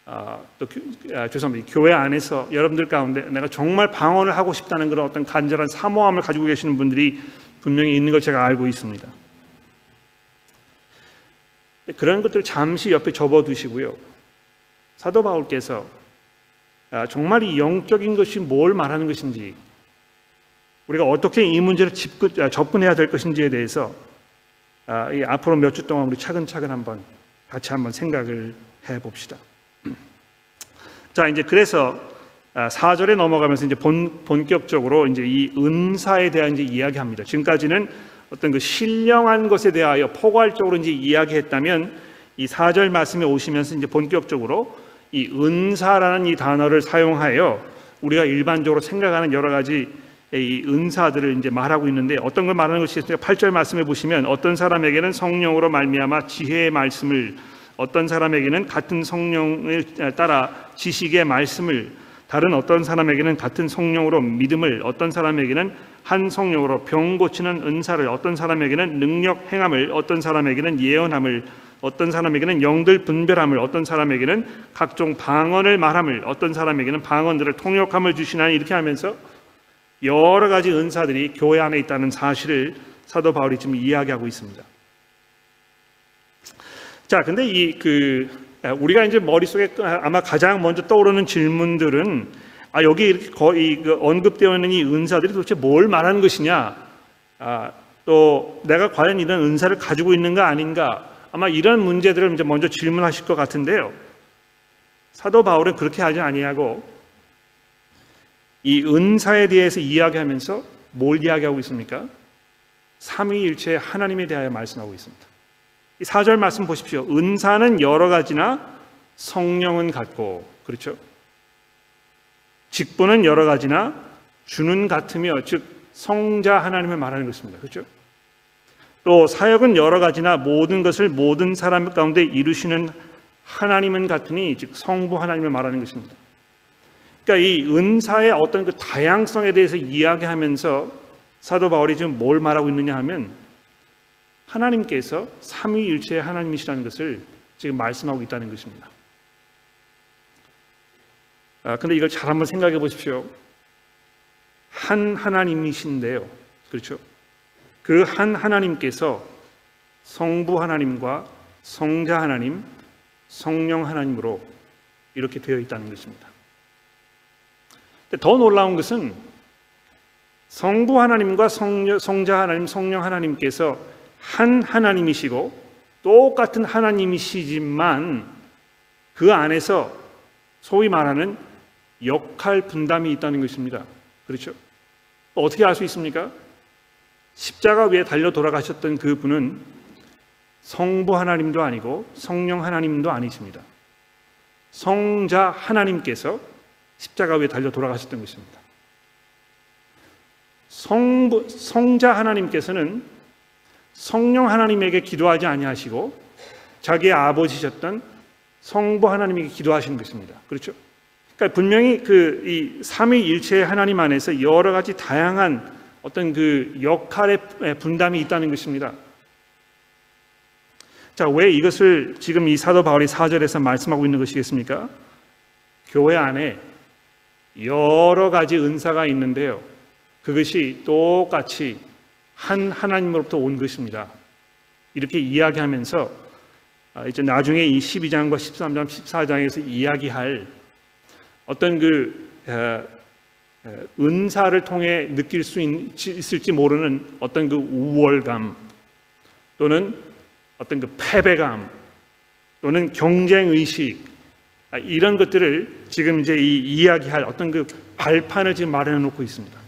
아, 또 교, 아, 죄송합니다. 교회 안에서 여러분들 가운데 내가 정말 방언을 하고 싶다는 그런 어떤 간절한 사모함을 가지고 계시는 분들이 분명히 있는 걸 제가 알고 있습니다. 그런 것들 잠시 옆에 접어두시고요. 사도 바울께서 아, 정말 이 영적인 것이 뭘 말하는 것인지 우리가 어떻게 이 문제를 접근해야 될 것인지에 대해서 앞으로 몇 주 동안 우리 차근차근 한번 같이 한번 생각을 해봅시다. 자 이제 그래서 4절에 넘어가면서 이제 본, 본격적으로 이제 이 은사에 대한 이제 이야기합니다. 지금까지는 어떤 그 신령한 것에 대하여 포괄적으로 이제 이야기했다면 이 4절 말씀에 오시면서 이제 본격적으로 이 은사라는 이 단어를 사용하여 우리가 일반적으로 생각하는 여러 가지 이 은사들을 이제 말하고 있는데 어떤 걸 말하는 것이 있습니까? 8절 말씀에 보시면 어떤 사람에게는 성령으로 말미암아 지혜의 말씀을 어떤 사람에게는 같은 성령을 따라 지식의 말씀을 다른 어떤 사람에게는 같은 성령으로 믿음을 어떤 사람에게는 한 성령으로 병 고치는 은사를 어떤 사람에게는 능력 행함을 어떤 사람에게는 예언함을 어떤 사람에게는 영들 분별함을 어떤 사람에게는 각종 방언을 말함을 어떤 사람에게는 방언들을 통역함을 주시나니 이렇게 하면서 여러 가지 은사들이 교회 안에 있다는 사실을 사도 바울이 지금 이야기하고 있습니다. 자, 근데 이 그 우리가 이제 머릿속에 아마 가장 먼저 떠오르는 질문들은 아 여기 이렇게 거의 그 언급되어 있는 이 은사들이 도대체 뭘 말하는 것이냐? 아, 또 내가 과연 이런 은사를 가지고 있는가 아닌가? 아마 이런 문제들을 이제 먼저 질문하실 것 같은데요. 사도 바울은 그렇게 하지 아니하고 이 은사에 대해서 이야기하면서 뭘 이야기하고 있습니까? 삼위일체 하나님에 대하여 말씀하고 있습니다. 이 4절 말씀 보십시오. 은사는 여러 가지나 성령은 같고 그렇죠? 직분은 여러 가지나 주는 같으며 즉 성자 하나님을 말하는 것입니다. 그렇죠? 또 사역은 여러 가지나 모든 것을 모든 사람 가운데 이루시는 하나님은 같으니 즉 성부 하나님을 말하는 것입니다. 그러니까 이 은사의 어떤 그 다양성에 대해서 이야기하면서 사도 바울이 지금 뭘 말하고 있느냐 하면 하나님께서 삼위일체의 하나님이시라는 것을 지금 말씀하고 있다는 것입니다. 아, 근데 이걸 잘 한번 생각해 보십시오. 한 하나님이신데요. 그렇죠? 그 한 하나님께서 성부 하나님과 성자 하나님, 성령 하나님으로 이렇게 되어 있다는 것입니다. 더 놀라운 것은 성부 하나님과 성자 하나님, 성령 하나님께서 한 하나님이시고 똑같은 하나님이시지만 그 안에서 소위 말하는 역할 분담이 있다는 것입니다. 그렇죠? 어떻게 알 수 있습니까? 십자가 위에 달려 돌아가셨던 그 분은 성부 하나님도 아니고 성령 하나님도 아니십니다. 성자 하나님께서 십자가 위에 달려 돌아가셨던 것입니다. 성부, 성자 하나님께서는 성령 하나님에게 기도하지 아니하시고 자기의 아버지셨던 성부 하나님에게 기도하시는 것입니다. 그렇죠? 그러니까 분명히 그 이 삼위일체의 하나님 안에서 여러 가지 다양한 어떤 그 역할의 분담이 있다는 것입니다. 자, 왜 이것을 지금 이 사도 바울이 4절에서 말씀하고 있는 것이겠습니까? 교회 안에 여러 가지 은사가 있는데요. 그것이 똑같이 한 하나님으로부터 온 것입니다. 이렇게 이야기하면서 아, 이제 나중에 이 12장과 13장, 14장에서 이야기할 어떤 그 은사를 통해 느낄 수 있, 있을지 모르는 어떤 그 우월감 또는 어떤 그 패배감 또는 경쟁 의식 아, 이런 것들을 지금 이제 이 이야기할 어떤 그 발판을 지금 마련해 놓고 있습니다.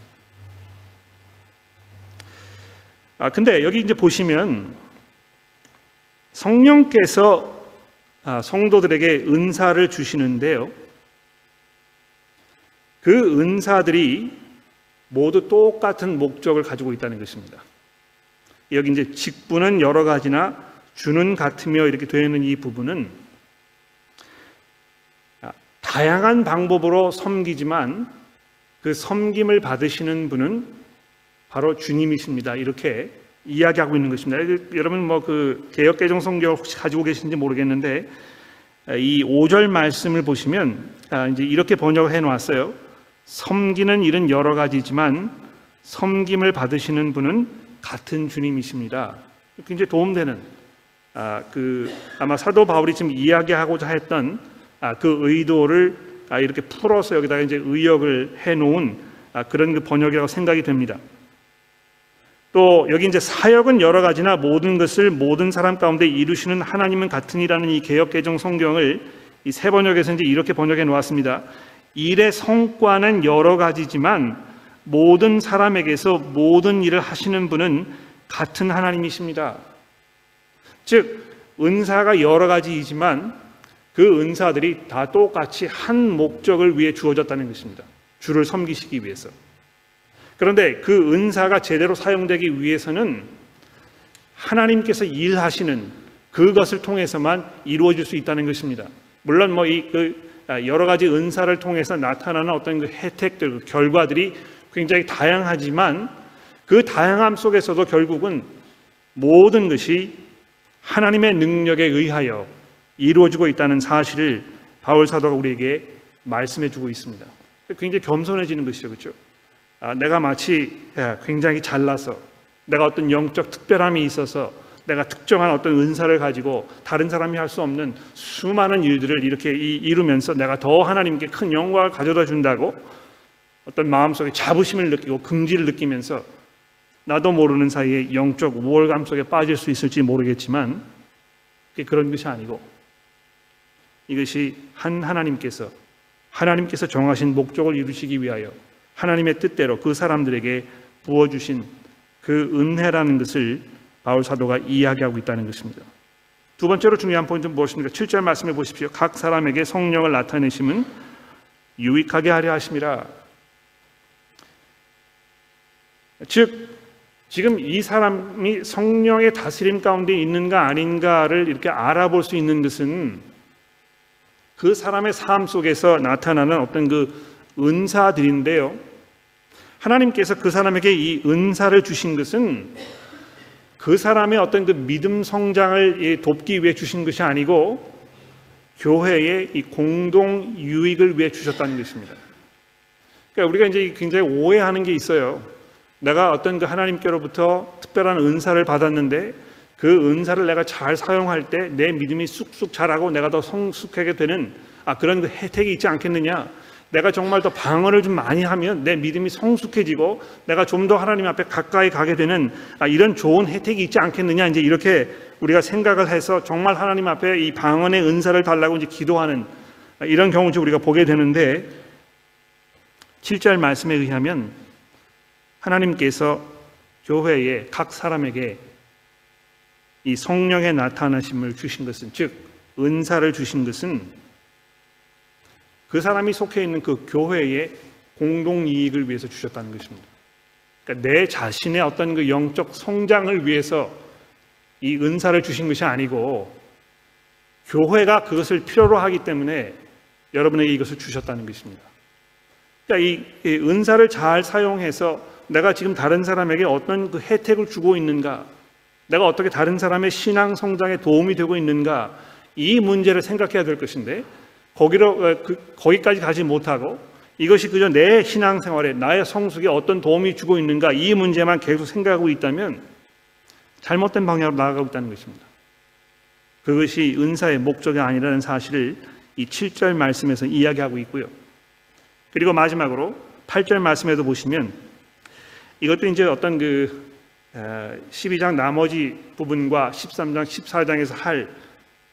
아 근데 여기 이제 보시면 성령께서 아, 성도들에게 은사를 주시는데요. 그 은사들이 모두 똑같은 목적을 가지고 있다는 것입니다. 여기 이제 직분은 여러 가지나 주는 같으며 이렇게 되어 있는 이 부분은 다양한 방법으로 섬기지만 그 섬김을 받으시는 분은 바로 주님이십니다. 이렇게 이야기하고 있는 것입니다. 여러분 뭐 그 개혁 개정 성경 혹시 가지고 계신지 모르겠는데 이 5절 말씀을 보시면 아, 이제 이렇게 번역을 해 놓았어요. 섬기는 일은 여러 가지지만 섬김을 받으시는 분은 같은 주님이십니다. 굉장히 도움되는 아, 그 아마 사도 바울이 지금 이야기하고자 했던 아, 그 의도를 아, 이렇게 풀어서 여기다가 이제 의역을 해 놓은 아, 그런 그 번역이라고 생각이 됩니다. 또 여기 이제 사역은 여러 가지나 모든 것을 모든 사람 가운데 이루시는 하나님은 같으니라는 이 개혁 개정 성경을 이 세 번역에서 이제 이렇게 번역해 놓았습니다. 일의 성과는 여러 가지지만 모든 사람에게서 모든 일을 하시는 분은 같은 하나님이십니다. 즉 은사가 여러 가지이지만 그 은사들이 다 똑같이 한 목적을 위해 주어졌다는 것입니다. 주를 섬기시기 위해서. 그런데 그 은사가 제대로 사용되기 위해서는 하나님께서 일하시는 그것을 통해서만 이루어질 수 있다는 것입니다. 물론 뭐 이 그 여러 가지 은사를 통해서 나타나는 어떤 그 혜택들, 그 결과들이 굉장히 다양하지만 그 다양함 속에서도 결국은 모든 것이 하나님의 능력에 의하여 이루어지고 있다는 사실을 바울 사도가 우리에게 말씀해 주고 있습니다. 굉장히 겸손해지는 것이죠. 그렇죠? 아, 내가 마치 굉장히 잘나서 내가 어떤 영적 특별함이 있어서 내가 특정한 어떤 은사를 가지고 다른 사람이 할 수 없는 수많은 일들을 이렇게 이루면서 내가 더 하나님께 큰 영광을 가져다 준다고 어떤 마음속에 자부심을 느끼고 긍지를 느끼면서 나도 모르는 사이에 영적 우월감 속에 빠질 수 있을지 모르겠지만 그런 것이 아니고 이것이 한 하나님께서 하나님께서 정하신 목적을 이루시기 위하여 하나님의 뜻대로 그 사람들에게 부어주신 그 은혜라는 것을 바울 사도가 이야기하고 있다는 것입니다. 두 번째로 중요한 포인트는 무엇입니까? 7절 말씀해 보십시오. 각 사람에게 성령을 나타내심은 유익하게 하려 하심이라. 즉 지금 이 사람이 성령의 다스림 가운데 있는가 아닌가를 이렇게 알아볼 수 있는 것은 그 사람의 삶 속에서 나타나는 어떤 그 은사들인데요. 하나님께서 그 사람에게 이 은사를 주신 것은 그 사람의 어떤 그 믿음 성장을 돕기 위해 주신 것이 아니고 교회의 이 공동 유익을 위해 주셨다는 것입니다. 그러니까 우리가 이제 굉장히 오해하는 게 있어요. 내가 어떤 그 하나님께로부터 특별한 은사를 받았는데 그 은사를 내가 잘 사용할 때 내 믿음이 쑥쑥 자라고 내가 더 성숙하게 되는 아 그런 그 혜택이 있지 않겠느냐? 내가 정말 더 방언을 좀 많이 하면 내 믿음이 성숙해지고 내가 좀 더 하나님 앞에 가까이 가게 되는 아, 이런 좋은 혜택이 있지 않겠느냐 이제 이렇게 우리가 생각을 해서 정말 하나님 앞에 이 방언의 은사를 달라고 이제 기도하는 아, 이런 경우 를 우리가 보게 되는데 7절 말씀에 의하면 하나님께서 교회의 각 사람에게 이 성령의 나타나심을 주신 것은 즉 은사를 주신 것은 그 사람이 속해 있는 그 교회의 공동 이익을 위해서 주셨다는 것입니다. 그러니까 내 자신의 어떤 그 영적 성장을 위해서 이 은사를 주신 것이 아니고 교회가 그것을 필요로 하기 때문에 여러분에게 이것을 주셨다는 것입니다. 그러니까 이, 이 은사를 잘 사용해서 내가 지금 다른 사람에게 어떤 그 혜택을 주고 있는가 내가 어떻게 다른 사람의 신앙 성장에 도움이 되고 있는가 이 문제를 생각해야 될 것인데 거기로 어, 그, 거기까지 가지 못하고 이것이 그저 내 신앙 생활에 나의 성숙에 어떤 도움이 주고 있는가 이 문제만 계속 생각하고 있다면 잘못된 방향으로 나아가고 있다는 것입니다. 그것이 은사의 목적이 아니라는 사실을 이 7절 말씀에서 이야기하고 있고요. 그리고 마지막으로 8절 말씀에도 보시면 이것도 이제 어떤 그 12장 나머지 부분과 13장, 14장에서 할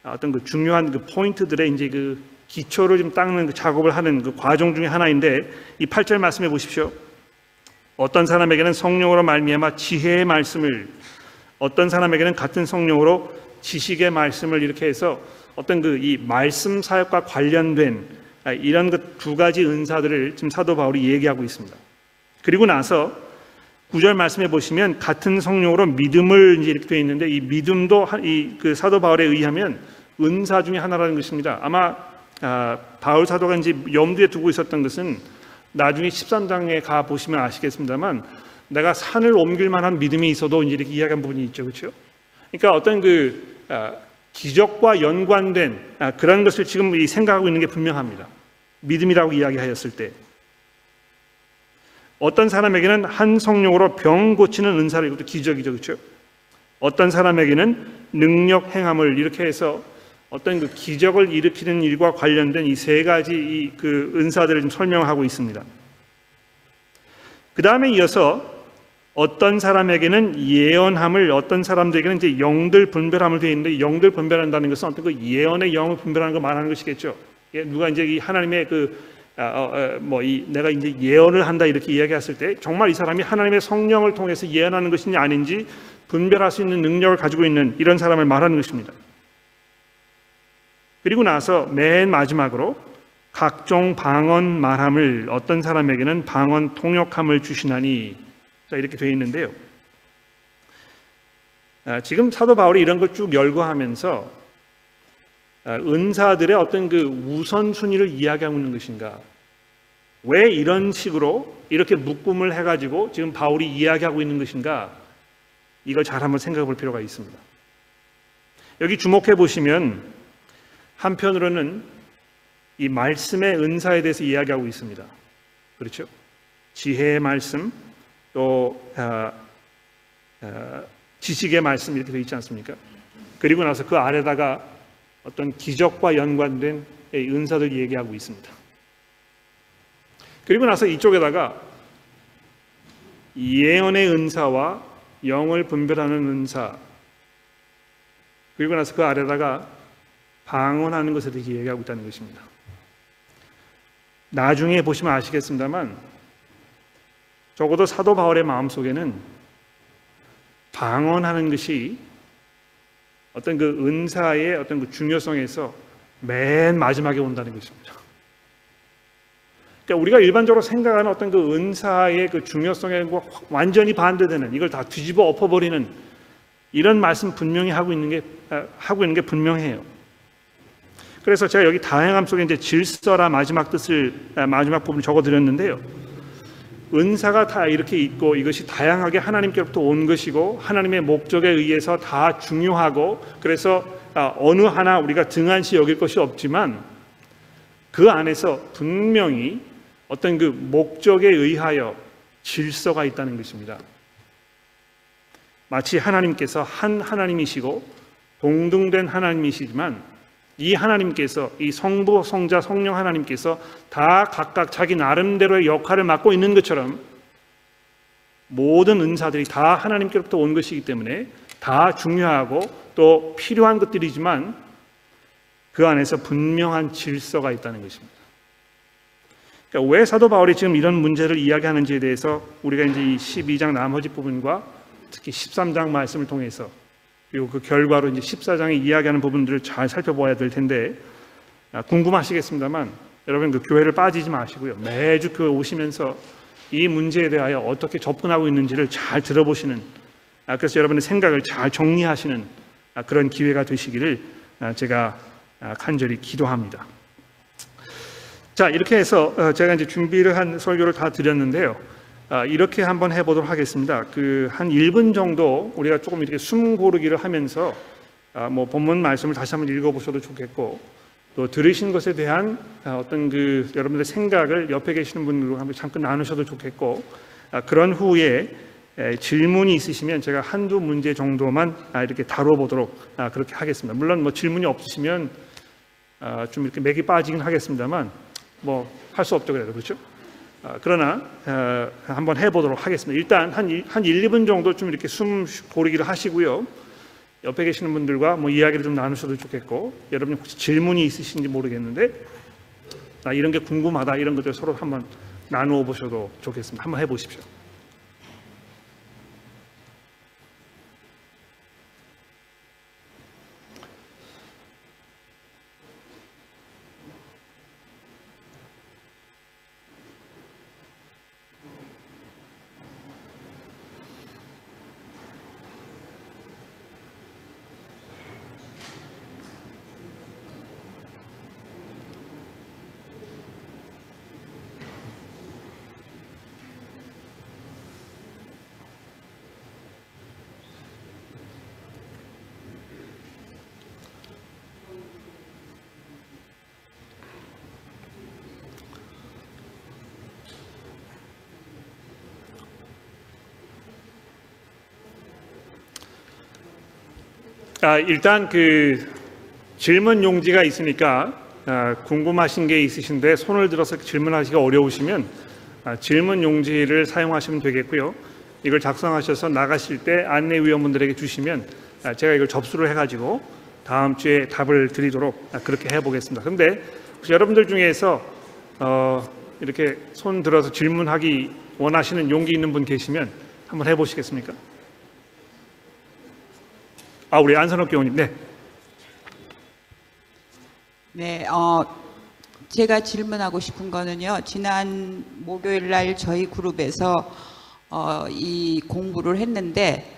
어떤 그 중요한 그 포인트들의 이제 그 기초를 좀 닦는 그 작업을 하는 그 과정 중에 하나인데 이 8절 말씀해 보십시오. 어떤 사람에게는 성령으로 말미암아 지혜의 말씀을 어떤 사람에게는 같은 성령으로 지식의 말씀을 이렇게 해서 어떤 그 이 말씀 사역과 관련된 이런 그 두 가지 은사들을 지금 사도 바울이 얘기하고 있습니다. 그리고 나서 구절 말씀해 보시면 같은 성령으로 믿음을 이제 이렇게 되어 있는데 이 믿음도 이 그 사도 바울에 의하면 은사 중에 하나라는 것입니다. 아마 아, 바울 사도가 이제 염두에 두고 있었던 것은 나중에 13장에 가 보시면 아시겠습니다만 내가 산을 옮길 만한 믿음이 있어도 이제 이렇게 이야기한 부분이 있죠. 그렇죠? 그러니까 어떤 그 아, 기적과 연관된 아, 그런 것을 지금 생각하고 있는 게 분명합니다. 믿음이라고 이야기하였을 때 어떤 사람에게는 한 성령으로 병 고치는 은사를 이것도 기적이죠. 그렇죠? 어떤 사람에게는 능력 행함을 이렇게 해서 어떤 그 기적을 일으키는 일과 관련된 이 세 가지 이 그 은사들을 좀 설명하고 있습니다. 그 다음에 이어서 어떤 사람에게는 예언함을 어떤 사람들에게는 이제 영들 분별함을 되어 있는데 영들 분별한다는 것은 어떤 그 예언의 영을 분별하는 거 말하는 것이겠죠. 예, 누가 이제 이 하나님의 그 아, 어, 어, 뭐이 내가 이제 예언을 한다 이렇게 이야기했을 때 정말 이 사람이 하나님의 성령을 통해서 예언하는 것인지 아닌지 분별할 수 있는 능력을 가지고 있는 이런 사람을 말하는 것입니다. 그리고 나서 맨 마지막으로 각종 방언 말함을 어떤 사람에게는 방언 통역함을 주시나니 자 이렇게 되어 있는데요. 아, 지금 사도 바울이 이런 걸 쭉 열거하면서 아, 은사들의 어떤 그 우선 순위를 이야기하고 있는 것인가? 왜 이런 식으로 이렇게 묶음을 해가지고 지금 바울이 이야기하고 있는 것인가? 이걸 잘 한번 생각해 볼 필요가 있습니다. 여기 주목해 보시면 한편으로는 이 말씀의 은사에 대해서 이야기하고 있습니다. 그렇죠? 지혜의 말씀, 또 아, 아, 지식의 말씀 이렇게 되어 있지 않습니까? 그리고 나서 그 아래다가 어떤 기적과 연관된 은사들 얘기하고 있습니다. 그리고 나서 이쪽에다가 예언의 은사와 영을 분별하는 은사 그리고 나서 그 아래다가 방언하는 것에 대해 얘기하고 있다는 것입니다. 나중에 보시면 아시겠습니다만 적어도 사도 바울의 마음속에는 방언하는 것이 어떤 그 은사의 어떤 그 중요성에서 맨 마지막에 온다는 것입니다. 그러니까 우리가 일반적으로 생각하는 어떤 그 은사의 그 중요성에 뭐 완전히 반대되는 이걸 다 뒤집어 엎어버리는 이런 말씀 분명히 하고 있는 게 아, 하고 있는 게 분명해요. 그래서 제가 여기 다양함 속에 이제 질서라 마지막 뜻을 아, 마지막 부분 적어 드렸는데요. 은사가 다 이렇게 있고 이것이 다양하게 하나님께로부터 온 것이고 하나님의 목적에 의해서 다 중요하고 그래서 아, 어느 하나 우리가 등한시 여길 것이 없지만 그 안에서 분명히 어떤 그 목적에 의하여 질서가 있다는 것입니다. 마치 하나님께서 한 하나님이시고 동등된 하나님이시지만 이 하나님께서 이 성부, 성자, 성령 하나님께서 다 각각 자기 나름대로의 역할을 맡고 있는 것처럼 모든 은사들이 다 하나님께로부터 온 것이기 때문에 다 중요하고 또 필요한 것들이지만 그 안에서 분명한 질서가 있다는 것입니다. 그러니까 왜 사도 바울이 지금 이런 문제를 이야기하는지에 대해서 우리가 이제 이 12장 나머지 부분과 특히 13장 말씀을 통해서 그리고 그 결과로 이제 14장에 이야기하는 부분들을 잘 살펴봐야 될 텐데 아, 궁금하시겠습니다만 여러분 그 교회를 빠지지 마시고요. 매주 교회 오시면서 이 문제에 대하여 어떻게 접근하고 있는지를 잘 들어보시는 아, 그래서 여러분의 생각을 잘 정리하시는 아, 그런 기회가 되시기를 제가 간절히 기도합니다. 자 이렇게 해서 어, 제가 이제 준비를 한 설교를 다 드렸는데요. 아, 이렇게 한번 해보도록 하겠습니다. 그 한 1분 정도 우리가 조금 이렇게 숨 고르기를 하면서 아, 뭐 본문 말씀을 다시 한번 읽어보셔도 좋겠고 또 들으신 것에 대한 아, 어떤 그 여러분들 생각을 옆에 계시는 분들과 한번 잠깐 나누셔도 좋겠고 그런 후에 질문이 있으시면 제가 한두 문제 정도만 이렇게 다뤄보도록 그렇게 하겠습니다. 물론 뭐 질문이 없으시면 좀 이렇게 맥이 빠지긴 하겠습니다만 뭐 할 수 없죠 그래도 그렇죠? 아, 그러나 어, 한번 해보도록 하겠습니다. 일단 한, 일- 한 1, 2분 정도 좀 이렇게 숨 쉬- 고르기를 하시고요. 옆에 계시는 분들과 뭐 이야기를 좀 나누셔도 좋겠고 여러분 혹시 질문이 있으신지 모르겠는데 나 이런 게 궁금하다 이런 것들 서로 한번 나누어 보셔도 좋겠습니다. 한번 해보십시오. 아, 일단 그 질문 용지가 있으니까 아, 궁금하신 게 있으신데 손을 들어서 질문하시기 어려우시면 아, 질문 용지를 사용하시면 되겠고요. 이걸 작성하셔서 나가실 때 안내위원분들에게 주시면 아, 제가 이걸 접수를 해가지고 다음 주에 답을 드리도록 아, 그렇게 해보겠습니다. 근데 혹시 여러분들 중에서 어, 이렇게 손 들어서 질문하기 원하시는 용기 있는 분 계시면 한번 해보시겠습니까? 아, 우리 안선옥 교우님, 네. 네, 어, 제가 질문하고 싶은 거는요. 지난 목요일 날 저희 그룹에서 어, 이 공부를 했는데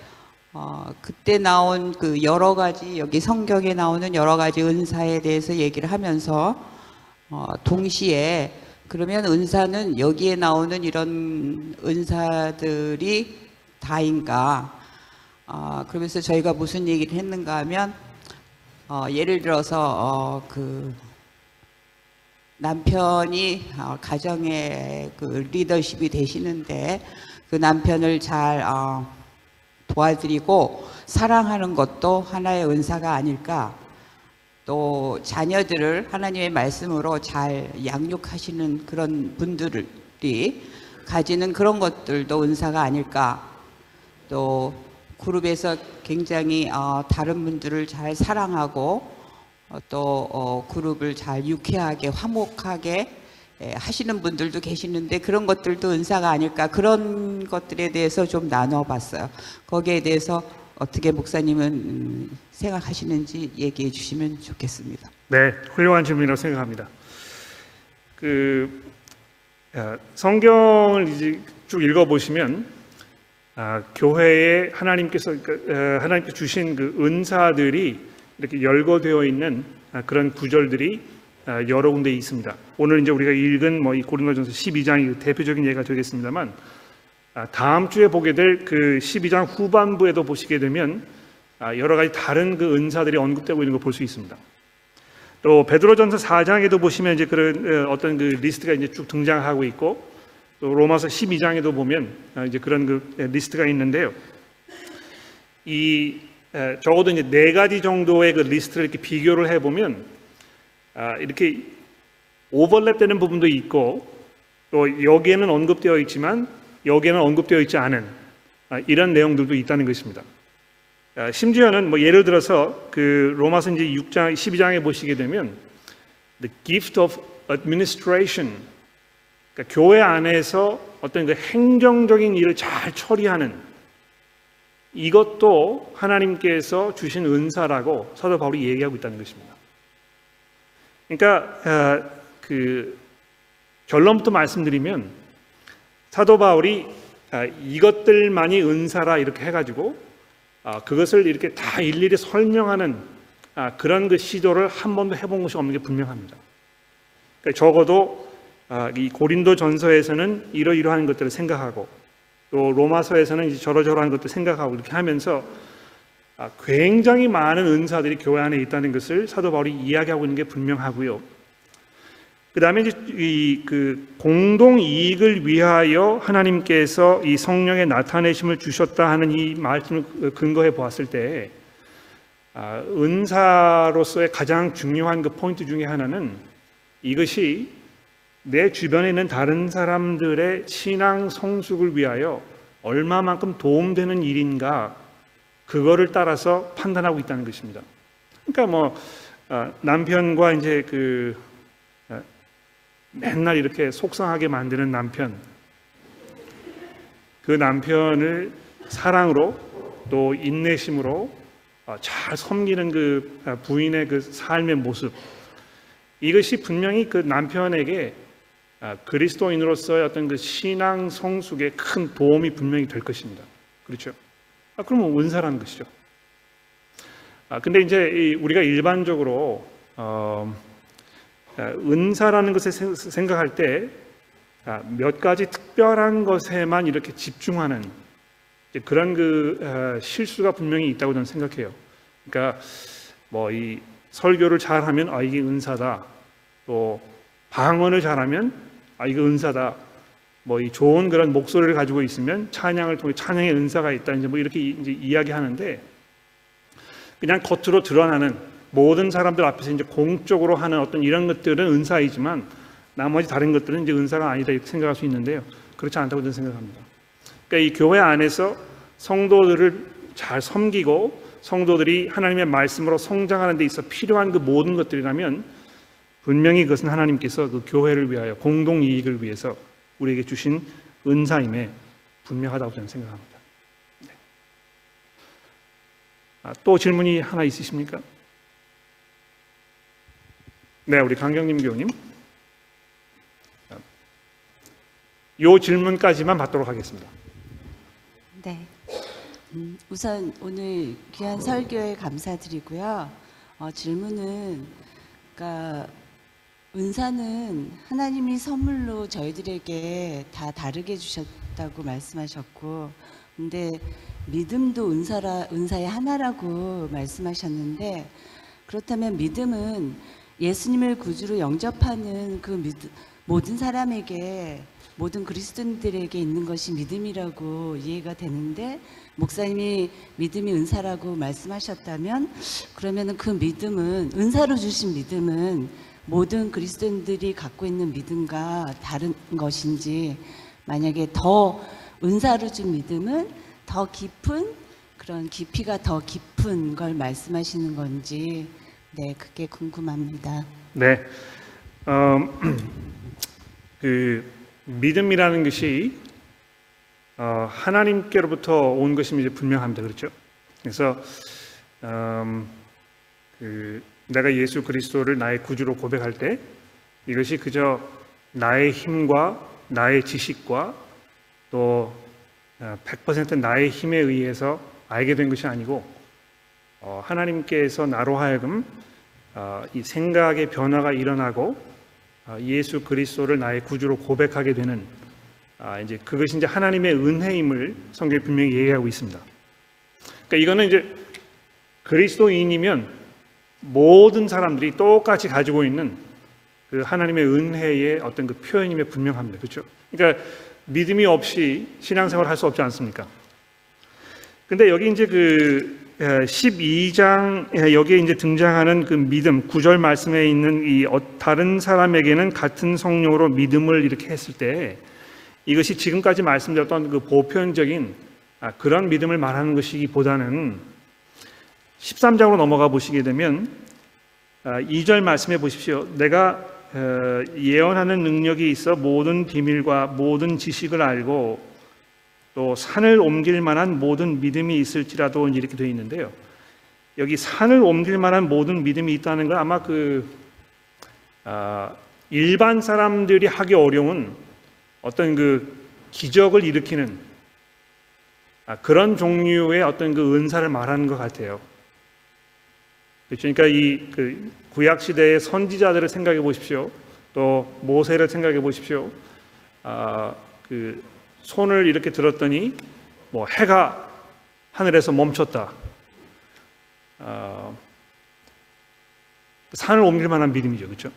어, 그때 나온 그 여러 가지 여기 성경에 나오는 여러 가지 은사에 대해서 얘기를 하면서 어, 동시에 그러면 은사는 여기에 나오는 이런 은사들이 다인가? 아, 그러면서 저희가 무슨 얘기를 했는가 하면 어, 예를 들어서 어, 그 남편이 어, 가정의 그 리더십이 되시는데 그 남편을 잘 어, 도와드리고 사랑하는 것도 하나의 은사가 아닐까. 또 자녀들을 하나님의 말씀으로 잘 양육하시는 그런 분들이 가지는 그런 것들도 은사가 아닐까. 또 그룹에서 굉장히 어, 다른 분들을 잘 사랑하고 어, 또 어, 그룹을 잘 유쾌하게 화목하게 예, 하시는 분들도 계시는데 그런 것들도 은사가 아닐까 그런 것들에 대해서 좀 나눠봤어요. 거기에 대해서 어떻게 목사님은 음, 생각하시는지 얘기해 주시면 좋겠습니다. 네, 훌륭한 질문이라고 생각합니다. 그 어, 성경을 이제 쭉 읽어 보시면 아, 교회에 하나님께서 그, 어, 하나님께 주신 그 은사들이 이렇게 열거되어 있는 아, 그런 구절들이 아, 여러 군데 있습니다. 오늘 이제 우리가 읽은 뭐 이 고린도전서 12장이 대표적인 예가 되겠습니다만 아, 다음 주에 보게 될 그 12장 후반부에도 보시게 되면 아, 여러 가지 다른 그 은사들이 언급되고 있는 걸 볼 수 있습니다. 또 베드로전서 4장에도 보시면 이제 그런 어, 어떤 그 리스트가 이제 쭉 등장하고 있고 또 로마서 12장에도 보면 아, 이제 그런 그 리스트가 있는데요. 이 에, 적어도 이제 네 가지 정도의 그 리스트를 이렇게 비교를 해 보면 아, 이렇게 오버랩되는 부분도 있고 또 여기에는 언급되어 있지만 여기에는 언급되어 있지 않은 아, 이런 내용들도 있다는 것입니다. 아, 심지어는 뭐 예를 들어서 그 로마서 이제 6장 12장에 보시게 되면 the gift of administration 그러니까 교회 안에서 어떤 그 행정적인 일을 잘 처리하는 이것도 하나님께서 주신 은사라고 사도 바울이 얘기하고 있다는 것입니다. 그러니까 아, 그 결론부터 말씀드리면 사도 바울이 아, 이것들만이 은사라 이렇게 해가지고 아, 그것을 이렇게 다 일일이 설명하는 아, 그런 그 시도를 한 번도 해본 것이 없는 게 분명합니다. 그러니까 적어도 아, 이 고린도 전서에서는 이러이러한 것들을 생각하고 또 로마서에서는 이제 저러저러한 것도 생각하고 이렇게 하면서 아, 굉장히 많은 은사들이 교회 안에 있다는 것을 사도 바울이 이야기하고 있는 게 분명하고요. 그 다음에 이제 이 그 공동 이익을 위하여 하나님께서 이 성령의 나타내심을 주셨다 하는 이 말씀을 근거해 보았을 때 아, 은사로서의 가장 중요한 그 포인트 중에 하나는 이것이 내 주변에 있는 다른 사람들의 신앙 성숙을 위하여 얼마만큼 도움되는 일인가 그거를 따라서 판단하고 있다는 것입니다. 그러니까 뭐 아, 남편과 이제 그 아, 맨날 이렇게 속상하게 만드는 남편 그 남편을 사랑으로 또 인내심으로 아, 잘 섬기는 그 아, 부인의 그 삶의 모습 이것이 분명히 그 남편에게 아, 그리스도인으로서의 어떤 그 신앙 성숙에 큰 도움이 분명히 될 것입니다. 그렇죠? 아, 그러면 은사라는 것이죠. 아, 근데 이제 이 우리가 일반적으로 어, 아, 은사라는 것을 생- 생각할 때 아, 몇 가지 특별한 것에만 이렇게 집중하는 그런 그 아, 실수가 분명히 있다고 저는 생각해요. 그러니까 뭐 이 설교를 잘하면 아 이게 은사다. 또 방언을 잘하면 아 이거 은사다. 뭐 이 좋은 그런 목소리를 가지고 있으면 찬양을 통해 찬양의 은사가 있다. 이제 뭐 이렇게 이- 이제 이야기하는데 그냥 겉으로 드러나는 모든 사람들 앞에서 이제 공적으로 하는 어떤 이런 것들은 은사이지만 나머지 다른 것들은 이제 은사가 아니다 이렇게 생각할 수 있는데요. 그렇지 않다고 저는 생각합니다. 그러니까 이 교회 안에서 성도들을 잘 섬기고 성도들이 하나님의 말씀으로 성장하는 데 있어 필요한 그 모든 것들이라면 분명히 그것은 하나님께서 그 교회를 위하여 공동 이익을 위해서 우리에게 주신 은사임에 분명하다고 저는 생각합니다. 네. 아, 또 질문이 하나 있으십니까? 네, 우리 강경림 교우님. 요 질문까지만 받도록 하겠습니다. 네. 음, 우선 오늘 귀한 설교에 감사드리고요. 어, 질문은 그러니까 은사는 하나님이 선물로 저희들에게 다 다르게 주셨다고 말씀하셨고, 근데 믿음도 은사라 은사의 하나라고 말씀하셨는데 그렇다면 믿음은 예수님을 구주로 영접하는 그 믿- 모든 사람에게 모든 그리스도인들에게 있는 것이 믿음이라고 이해가 되는데 목사님이 믿음이 은사라고 말씀하셨다면 그러면은 그 믿음은 은사로 주신 믿음은 모든 그리스도인들이 갖고 있는 믿음과 다른 것인지 만약에 더 은사로 준 믿음은 더 깊은 그런 깊이가 더 깊은 걸 말씀하시는 건지 네 그게 궁금합니다. 네. 어, 그 믿음이라는 것이 어, 하나님께로부터 온 것임이 분명합니다. 그렇죠? 그래서 음, 그 내가 예수 그리스도를 나의 구주로 고백할 때 이것이 그저 나의 힘과 나의 지식과 또 어, 100% 나의 힘에 의해서 알게 된 것이 아니고 어, 하나님께서 나로 하여금 어, 이 생각의 변화가 일어나고 어, 예수 그리스도를 나의 구주로 고백하게 되는 아, 이제 그것이 이제 하나님의 은혜임을 성경에 분명히 얘기하고 있습니다. 그러니까 이거는 이제 그리스도인이면 모든 사람들이 똑같이 가지고 있는 그 하나님의 은혜의 어떤 그 표현임에 분명합니다. 그렇죠? 그러니까 믿음이 없이 신앙생활을 할수 없지 않습니까? 근데 여기 이제 그 12장 여기에 이제 등장하는 그 믿음 구절 말씀에 있는 이 어- 다른 사람에게는 같은 성령으로 믿음을 이렇게 했을 때 이것이 지금까지 말씀드렸던 그 보편적인 아, 그런 믿음을 말하는 것이기보다는 13장으로 넘어가 보시게 되면 2절 말씀해 보십시오. 내가 어, 예언하는 능력이 있어 모든 비밀과 모든 지식을 알고 또 산을 옮길 만한 모든 믿음이 있을지라도 이렇게 되어 있는데요. 여기 산을 옮길 만한 모든 믿음이 있다는 건 아마 그 아, 일반 사람들이 하기 어려운 어떤 그 기적을 일으키는 아, 그런 종류의 어떤 그 은사를 말하는 것 같아요. 그러니까 이 그 구약 시대의 선지자들을 생각해 보십시오. 또 모세를 생각해 보십시오. 아, 그 손을 이렇게 들었더니 뭐 해가 하늘에서 멈췄다. 아, 산을 옮길 만한 믿음이죠, 그렇죠?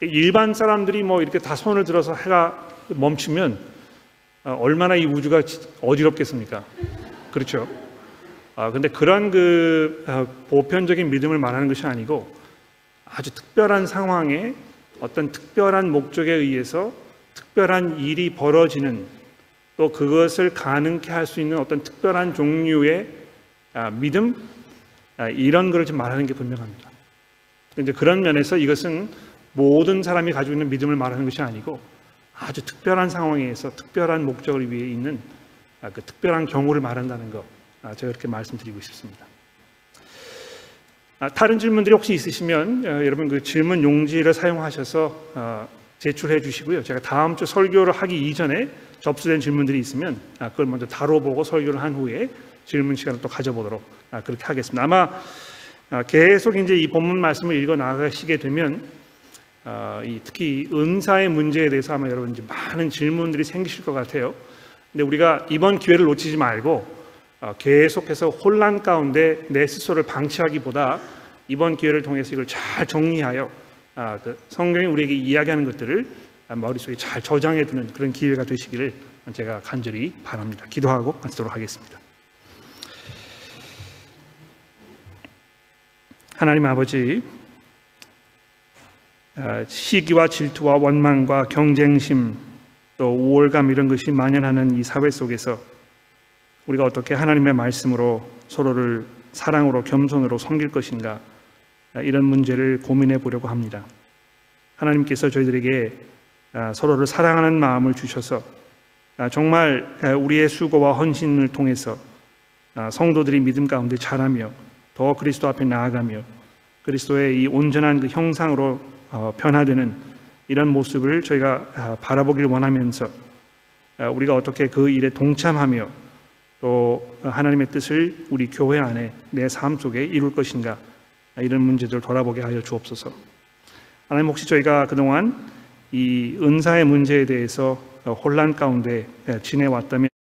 일반 사람들이 뭐 이렇게 다 손을 들어서 해가 멈추면 아, 얼마나 이 우주가 지- 어지럽겠습니까? 그렇죠? 아, 근데 그런 그 아, 보편적인 믿음을 말하는 것이 아니고 아주 특별한 상황에 어떤 특별한 목적에 의해서 특별한 일이 벌어지는 또 그것을 가능케 할 수 있는 어떤 특별한 종류의 아, 믿음 아, 이런 것을 좀 말하는 게 분명합니다. 이제 그런 면에서 이것은 모든 사람이 가지고 있는 믿음을 말하는 것이 아니고 아주 특별한 상황에서 특별한 목적을 위해 있는 아, 그 특별한 경우를 말한다는 것 아, 제가 이렇게 말씀드리고 싶습니다. 아, 다른 질문들이 혹시 있으시면 어, 여러분 그 질문 용지를 사용하셔서 어, 제출해 주시고요. 제가 다음 주 설교를 하기 이전에 접수된 질문들이 있으면 아, 그걸 먼저 다뤄보고 설교를 한 후에 질문 시간을 또 가져보도록 아, 그렇게 하겠습니다. 아마 아, 계속 이제 이 본문 말씀을 읽어 나가시게 되면 아, 이 특히 은사의 문제에 대해서 아마 여러분 이제 많은 질문들이 생기실 것 같아요. 근데 우리가 이번 기회를 놓치지 말고 어, 계속해서 혼란 가운데 내 스스로를 방치하기보다 이번 기회를 통해서 이걸 잘 정리하여 아, 그 성경이 우리에게 이야기하는 것들을 아, 머릿속에 잘 저장해 두는 그런 기회가 되시기를 제가 간절히 바랍니다. 기도하고 마치도록 하겠습니다. 하나님 아버지, 아, 시기와 질투와 원망과 경쟁심 또 우월감 이런 것이 만연하는 이 사회 속에서 우리가 어떻게 하나님의 말씀으로 서로를 사랑으로 겸손으로 섬길 것인가 아, 이런 문제를 고민해 보려고 합니다. 하나님께서 저희들에게 아, 서로를 사랑하는 마음을 주셔서 아, 정말 우리의 수고와 헌신을 통해서 아, 성도들이 믿음 가운데 자라며 더 그리스도 앞에 나아가며 그리스도의 이 온전한 그 형상으로 어, 변화되는 이런 모습을 저희가 아, 바라보길 원하면서 아, 우리가 어떻게 그 일에 동참하며 또 하나님의 뜻을 우리 교회 안에 내 삶 속에 이룰 것인가 이런 문제들을 돌아보게 하여 주옵소서. 하나님 혹시 저희가 그동안 이 은사의 문제에 대해서 혼란 가운데 지내왔다면